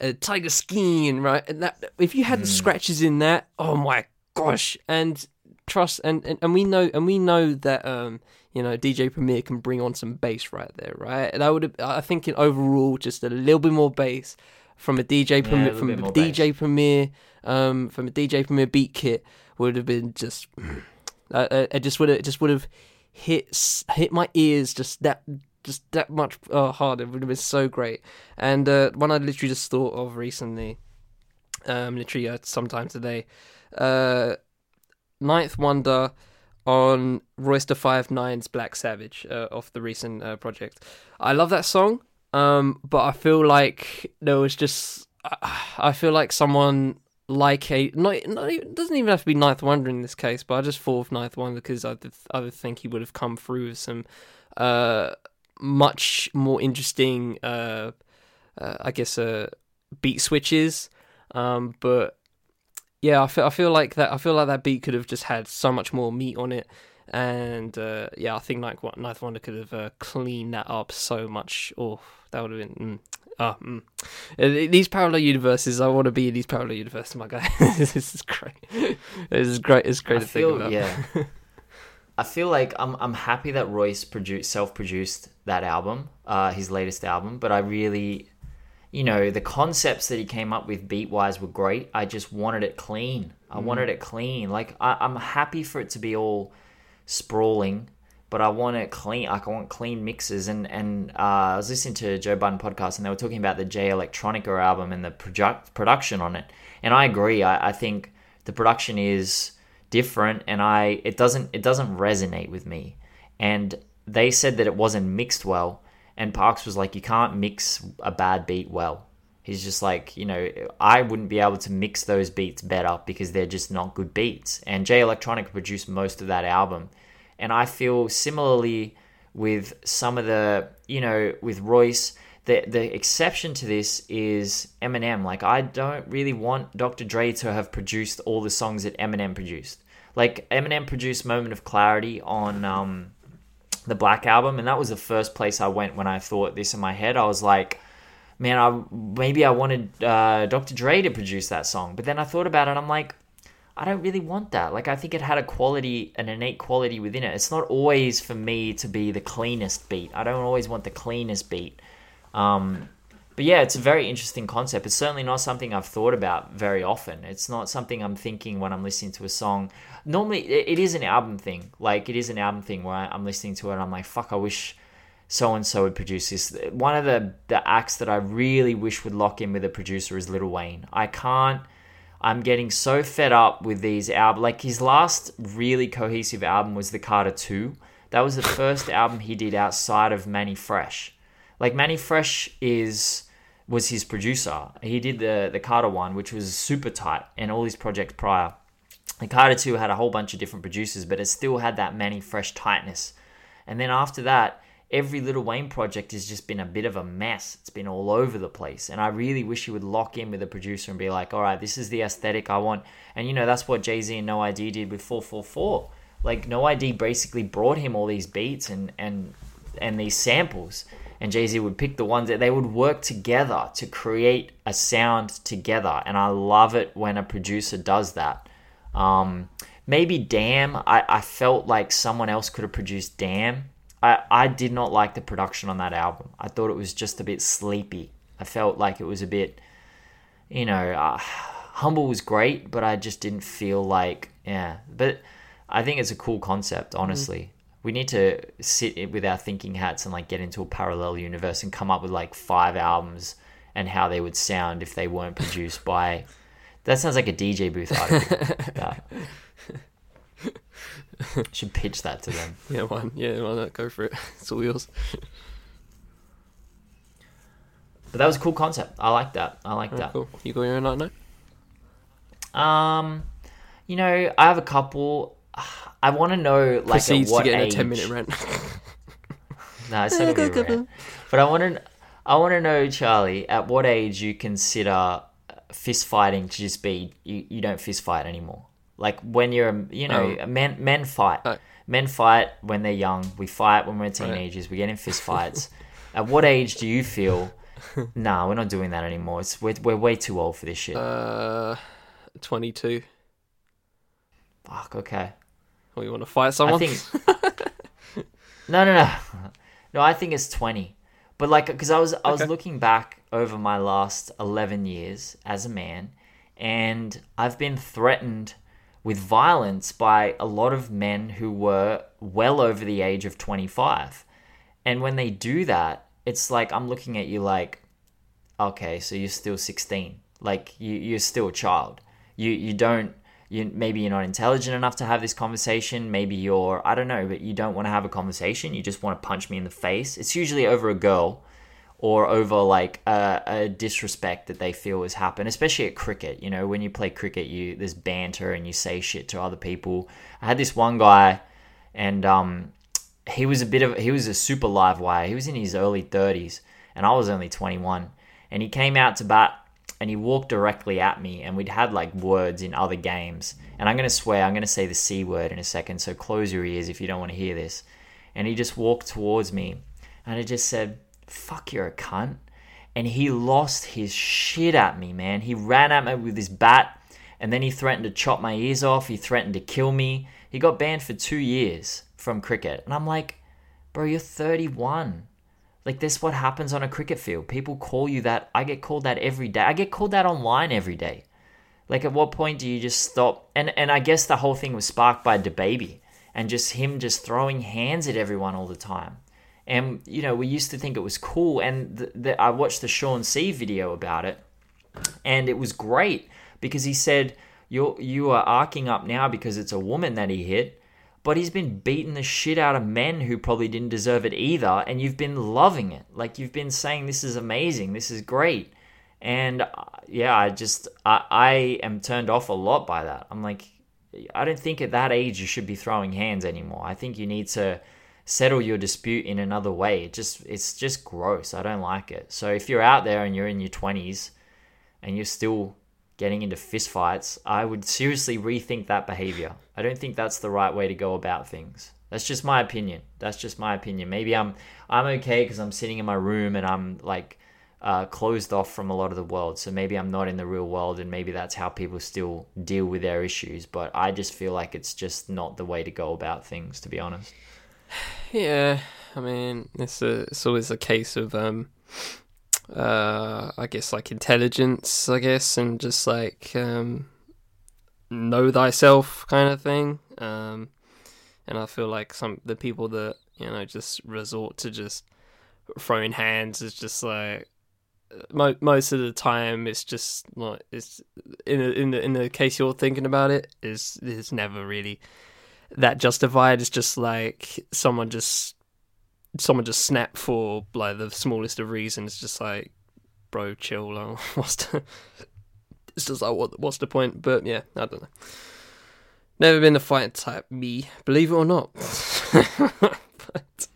Uh, tiger skiing, right? And that if you had the scratches in that, oh my gosh! And trust, and, and and we know, and we know that um, you know, DJ Premier can bring on some bass right there, right? And I would, I think, in overall, just a little bit more bass from a DJ a Premier, little from a DJ Premier, um, from a DJ Premier beat kit would have been just, uh, it just would have, just would have hit hit my ears just that just that much uh, harder. It would have been so great. And uh, one I literally just thought of recently, um, literally uh, sometime today, uh, Ninth Wonder on Royster Five Black Savage uh, off the recent uh, project. I love that song, um, but I feel like there was just I feel like someone like a not, not it doesn't even have to be Ninth Wonder in this case, but I just thought of Ninth Wonder because I I think he would have come through with some uh much more interesting uh, uh I guess uh beat switches. Um but yeah I feel I feel like that I feel like that beat could have just had so much more meat on it. And uh yeah I think Ninth, Won- Ninth Wonder could have uh, cleaned that up so much. Oh that would have been mm. Ah, mm. Uh, These parallel universes, I want to be in these parallel universes, my guy. [laughs] this is great. This is great. It's great I to feel think about. yeah. [laughs] I feel like I'm I'm happy that Royce produced self-produced that album, uh, his latest album. But I really, you know, the concepts that he came up with beat-wise were great. I just wanted it clean. I wanted it clean. Like I, I'm happy for it to be all sprawling, but I want it clean. Like I want clean mixes. And and uh, I was listening to Joe Budden podcast, and they were talking about the Jay Electronica album and the production on it. And I agree. I, I think the production is different, and I it doesn't it doesn't resonate with me. And they said that it wasn't mixed well, and Parks was like, you can't mix a bad beat well. He's just like, you know, I wouldn't be able to mix those beats better because they're just not good beats. And Jay Electronica produced most of that album. And I feel similarly with some of the, you know, with Royce, the the exception to this is Eminem. Like I don't really want Dr. Dre to have produced all the songs that Eminem produced. Like Eminem produced Moment of Clarity on um the Black album, and that was the first place I went when I thought this in my head. I was like, man, I maybe I wanted uh, Dr. Dre to produce that song, but then I thought about it. I'm like, I don't really want that. Like, I think it had a quality, an innate quality within it. It's not always for me to be the cleanest beat. I don't always want the cleanest beat. Um, but yeah, it's a very interesting concept. It's certainly not something I've thought about very often. It's not something I'm thinking when I'm listening to a song. Normally, it is an album thing. Like, it is an album thing where I'm listening to it and I'm like, fuck, I wish so and so would produce this. One of the, the acts that I really wish would lock in with a producer is Lil Wayne. I can't. I'm getting so fed up with these albums. Like his last really cohesive album was the Carter 2. That was the first album he did outside of Mannie Fresh. Like Mannie Fresh is was his producer. He did the the Carter one, which was super tight, and all his projects prior. The Carter 2 had a whole bunch of different producers, but it still had that Mannie Fresh tightness. And then after that, every Lil Wayne project has just been a bit of a mess. It's been all over the place. And I really wish he would lock in with a producer and be like, all right, this is the aesthetic I want. And you know, that's what Jay Z and No ID did with 444. Like, No ID basically brought him all these beats and, and, and these samples. And Jay Z would pick the ones that they would work together to create a sound together. And I love it when a producer does that. Um, maybe Damn, I, I felt like someone else could have produced Damn. I, I did not like the production on that album. I thought it was just a bit sleepy. I felt like it was a bit, you know, uh, Humble was great, but I just didn't feel like, yeah. But I think it's a cool concept, honestly. We need to sit with our thinking hats and like get into a parallel universe and come up with like five albums and how they would sound if they weren't produced by. That sounds like a DJ booth article. That. [laughs] [laughs] Should pitch that to them. [laughs] Yeah, one. Yeah, why not? Go for it. [laughs] It's all yours. But that was a cool concept. I like that. I like that. cool. You got your own night note? Um, you know, I have a couple. I want to know like Proceeds at what to get age. a ten minute rent. No, it's not gonna rare. But I want to, I want to know, Charlie, at what age you consider fist fighting to just be you, you don't fist fight anymore. Like when you're, you know, Oh. men men fight. Right. Men fight when they're young. We fight when we're teenagers. We get in fist fights. [laughs] at what age do you feel? nah, we're not doing that anymore. It's we're, we're way too old for this shit. uh, twenty two. Fuck. Okay. Oh, you want to fight someone? I think. [laughs] no, no, no, no. I think it's twenty. But like, because I was I was Okay. looking back over my last eleven years as a man, and I've been threatened with violence by a lot of men who were well over the age of twenty five, and when they do that, it's like I'm looking at you like, okay, so you're still 16. Like you, you're still a child. You, you don't, you maybe you're not intelligent enough to have this conversation. Maybe you're, I don't know, but you don't want to have a conversation. You just want to punch me in the face. It's usually over a girl or over like a, a disrespect that they feel has happened, especially at cricket. You know, when you play cricket, you there's banter and you say shit to other people. I had this one guy, and um, he was a bit of he was a super live wire. He was in his early 30s, and I was only 21. And he came out to bat, and he walked directly at me, and we'd had like words in other games. And I'm gonna swear, I'm gonna say the c word in a second, so close your ears if you don't want to hear this. And he just walked towards me, and I just said, "Fuck, you're a cunt." And he lost his shit at me, man. He ran at me with his bat, and then he threatened to chop my ears off. He threatened to kill me. He got banned for two years from cricket. And I'm like, bro, you're 31. Like, this what happens on a cricket field. People call you that. I get called that every day. I get called that online every day. Like, at what point do you just stop? And and I guess the whole thing was sparked by DaBaby and just him just throwing hands at everyone all the time. And you know, we used to think it was cool. And the, I watched the Shawn Cee video about it, and it was great because he said you're you are arcing up now because it's a woman that he hit, but he's been beating the shit out of men who probably didn't deserve it either, and you've been loving it. Like you've been saying this is amazing, this is great, and uh, yeah, I just I, I am turned off a lot by that. I'm like, I don't think at that age you should be throwing hands anymore. I think you need to settle your dispute in another way. It just it's just gross. I don't like it. So if you're out there and you're in your 20s and you're still getting into fistfights, I would seriously rethink that behavior. I don't think that's the right way to go about things. That's just my opinion. That's just my opinion. Maybe I'm I'm okay because I'm sitting in my room and I'm like uh, closed off from a lot of the world. So maybe I'm not in the real world, and maybe that's how people still deal with their issues. But I just feel like it's just not the way to go about things, to be honest. Yeah, I mean, it's a, it's always a case of um, uh, I guess like intelligence, I guess, and just like um, know thyself kind of thing. Um, and I feel like some the people that you know just resort to just throwing hands is just like mo- most of the time it's just like it's in in the in the case you're thinking about it is is never really that justified. It's just like someone just someone just snapped for like the smallest of reasons. Just like, bro, chill. Like, [laughs] what's the? It's just like what what's the point? But yeah, I don't know. Never been a fighting type, me, believe it or not. [laughs] but,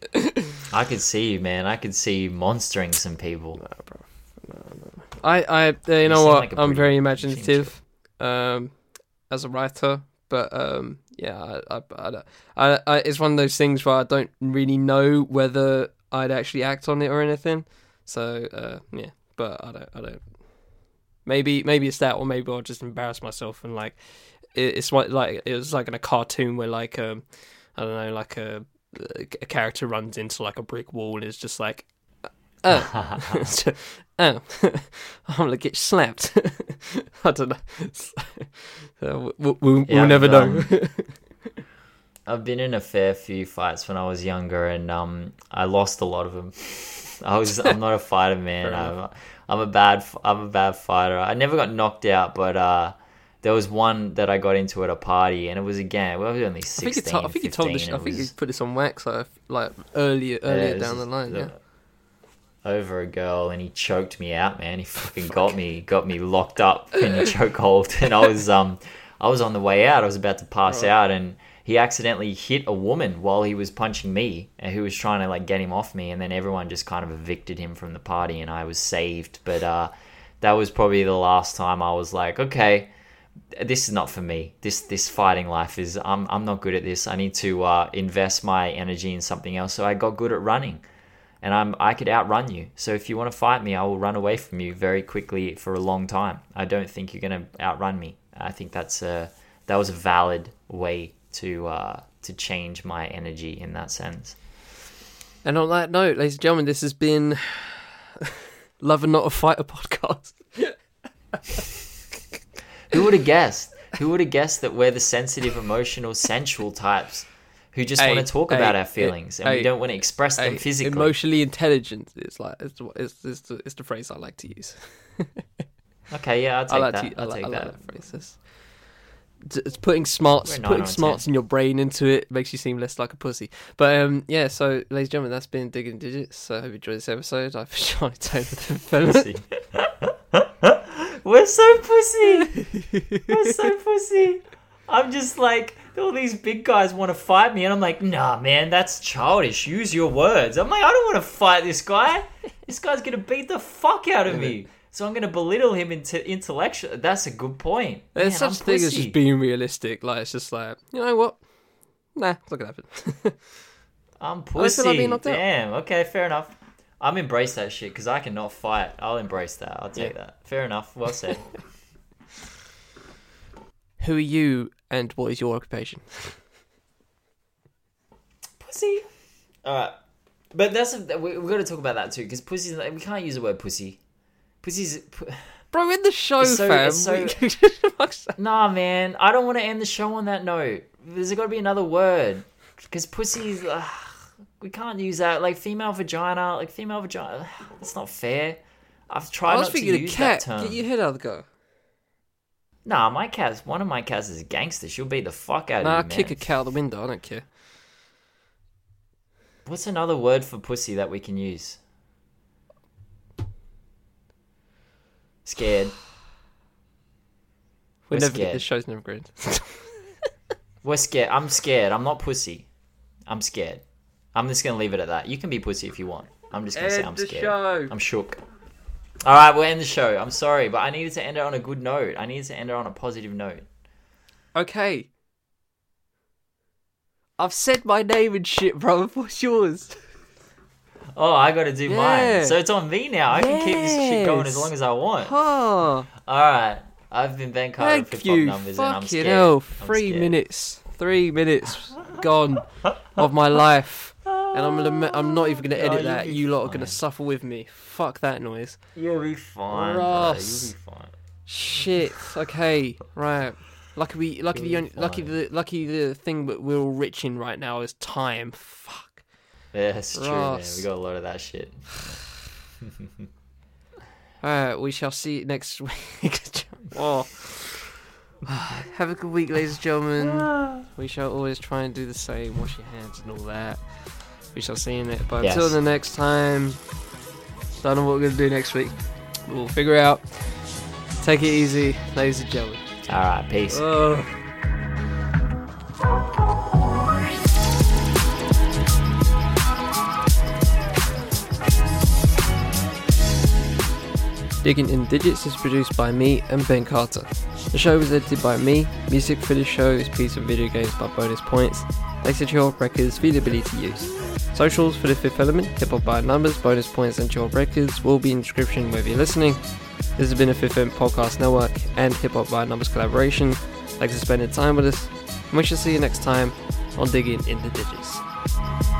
I could see you, man. I could see you monstering some people. I, I, uh, you know what? like I'm very imaginative, um, as a writer, but um, yeah, I, I, I, I, I, it's one of those things where I don't really know whether I'd actually act on it or anything. So, uh, yeah, but I don't, I don't. Maybe, maybe it's that, or maybe I'll just embarrass myself and like, it, it's like, like it was like in a cartoon where like, um, I don't know, like a, a character runs into like a brick wall and is just like, [laughs] [laughs] oh, oh, [laughs] I'm gonna get slapped. [laughs] I don't know. [laughs] So, we'll, we'll, Yeah, we'll never know. um, I've been in a fair few fights when I was younger, and um, I lost a lot of them. I was I'm not a fighter, man. I'm, I'm a bad I'm a bad fighter. I never got knocked out, but uh, there was one that I got into at a party, and it was again. I was only I sixteen. think you told, I think you told. 15, I think you put this on wax like, like earlier, earlier Yeah, down the line. Yeah. Over a girl and he choked me out, man. He fucking got me, got me locked up in a chokehold, and I was um, I was on the way out. I was about to pass Right. out, and he accidentally hit a woman while he was punching me, and who was trying to like get him off me, and then everyone just kind of evicted him from the party, and I was saved. But uh, that was probably the last time I was like, okay. This is not for me. This this fighting life is I'm I'm not good at this. I need to uh, invest my energy in something else. So I got good at running and I'm I could outrun you. So if you want to fight me, I will run away from you very quickly for a long time. I don't think you're gonna outrun me. I think that's a that was a valid way to uh, to change my energy in that sense. And on that note, ladies and gentlemen, this has been [laughs] Love and Not a Fighter podcast. [laughs] Who would have guessed? Who would have guessed that we're the sensitive, emotional, sensual types who just want to talk about our feelings and we don't want to express them physically? Emotionally intelligent. It's like it's, the- it's, it's, the, it's the phrase I like to use. [laughs] Okay, yeah, I'll I take like that. to. I I'll like, take I like that. that phrase. It's, putting smarts, putting smarts in your brain into it makes you seem less like a pussy. But um, yeah. So, ladies and gentlemen, that's been digging digits. So, I hope you enjoyed this episode. I've [laughs] Charlie Taylor, the [laughs] fella. We're so pussy. We're so pussy. I'm just like, all these big guys want to fight me, and I'm like, nah, man, that's childish. Use your words. I'm like, I don't want to fight this guy. This guy's gonna beat the fuck out of me. So I'm gonna belittle him into intellectual. That's a good point. There's Man, such I'm thing as just being realistic. Like it's just like you know what? Nah, it's not gonna happen. I'm like pussy. being knocked out. Damn. Okay, fair enough. I'm embrace that shit because I cannot fight. I'll embrace that. I'll take Yeah. that. Fair enough. Well said. [laughs] Who are you, and what is your occupation? [laughs] pussy. All right, but that's a, we, we've got to talk about that too because pussy. We can't use the word pussy. Pussy's. Pu- [laughs] Bro, in the show, It's so- fam. it's so- we- [laughs] Fuck's sake. nah, man. I don't want to end the show on that note. There's got to be another word because pussy's. We can't use that like female vagina. Like female vagina. That's not fair. I've tried I was not to use cat. that term. Get your head out of the go. Nah, my cat's one of my cats is a gangster. She'll beat the fuck out Nah, of you, kick a cat out the window. I don't care. What's another word for pussy that we can use? Scared. We're We're never. scared. This show's never going. [laughs] We're scared. I'm scared. I'm not pussy. I'm scared. I'm just gonna leave it at that. You can be pussy if you want. I'm just gonna say I'm scared. show. I'm shook. All right, we'll end the show. I'm sorry, but I needed to end it on a good note. I needed to end it on a positive note. Okay. I've said my name and shit, bro. [laughs] What's yours? Oh, I got to do Yeah. mine. So it's on me now. I can keep this shit going as long as I want. Huh. All right. I've been Ben Carter of Thank Hip Hop you. Numbers, and I'm scared. hell. I'm Three scared. minutes. Three minutes gone of my [laughs] life. And I'm gonna, I'm not even gonna edit you'll that. You lot are gonna suffer with me. Fuck that noise. You'll be fine. bro. You'll be fine. Shit. Okay. Right. Lucky we. Lucky the only. Lucky the. Lucky the thing that we're all rich in right now is time. Fuck. Yeah, it's true, man. We got a lot of that shit. [sighs] Alright, we shall see you next [laughs] week. oh. [sighs] Have a good week, ladies and gentlemen. [sighs] We shall always try and do the same. Wash your hands and all that we shall see in it. But yes. until the next time, I don't know what we're going to do next week. We'll figure it out. Take it easy, ladies and gentlemen. All right, peace. Digging in Digits is produced by me and Ben Carter. The show was edited by me. Music for the show is piece of video games by Bonus Points. Thanks to Records for the ability to use. Socials for the fifth element, hip hop by numbers, bonus points, and Chill Records will be in the description wherever you're listening. This has been a Fifth Element Podcast Network and Hip Hop by Numbers collaboration. Thanks for spending time with us, and we shall see you next time on Digging in the Digits.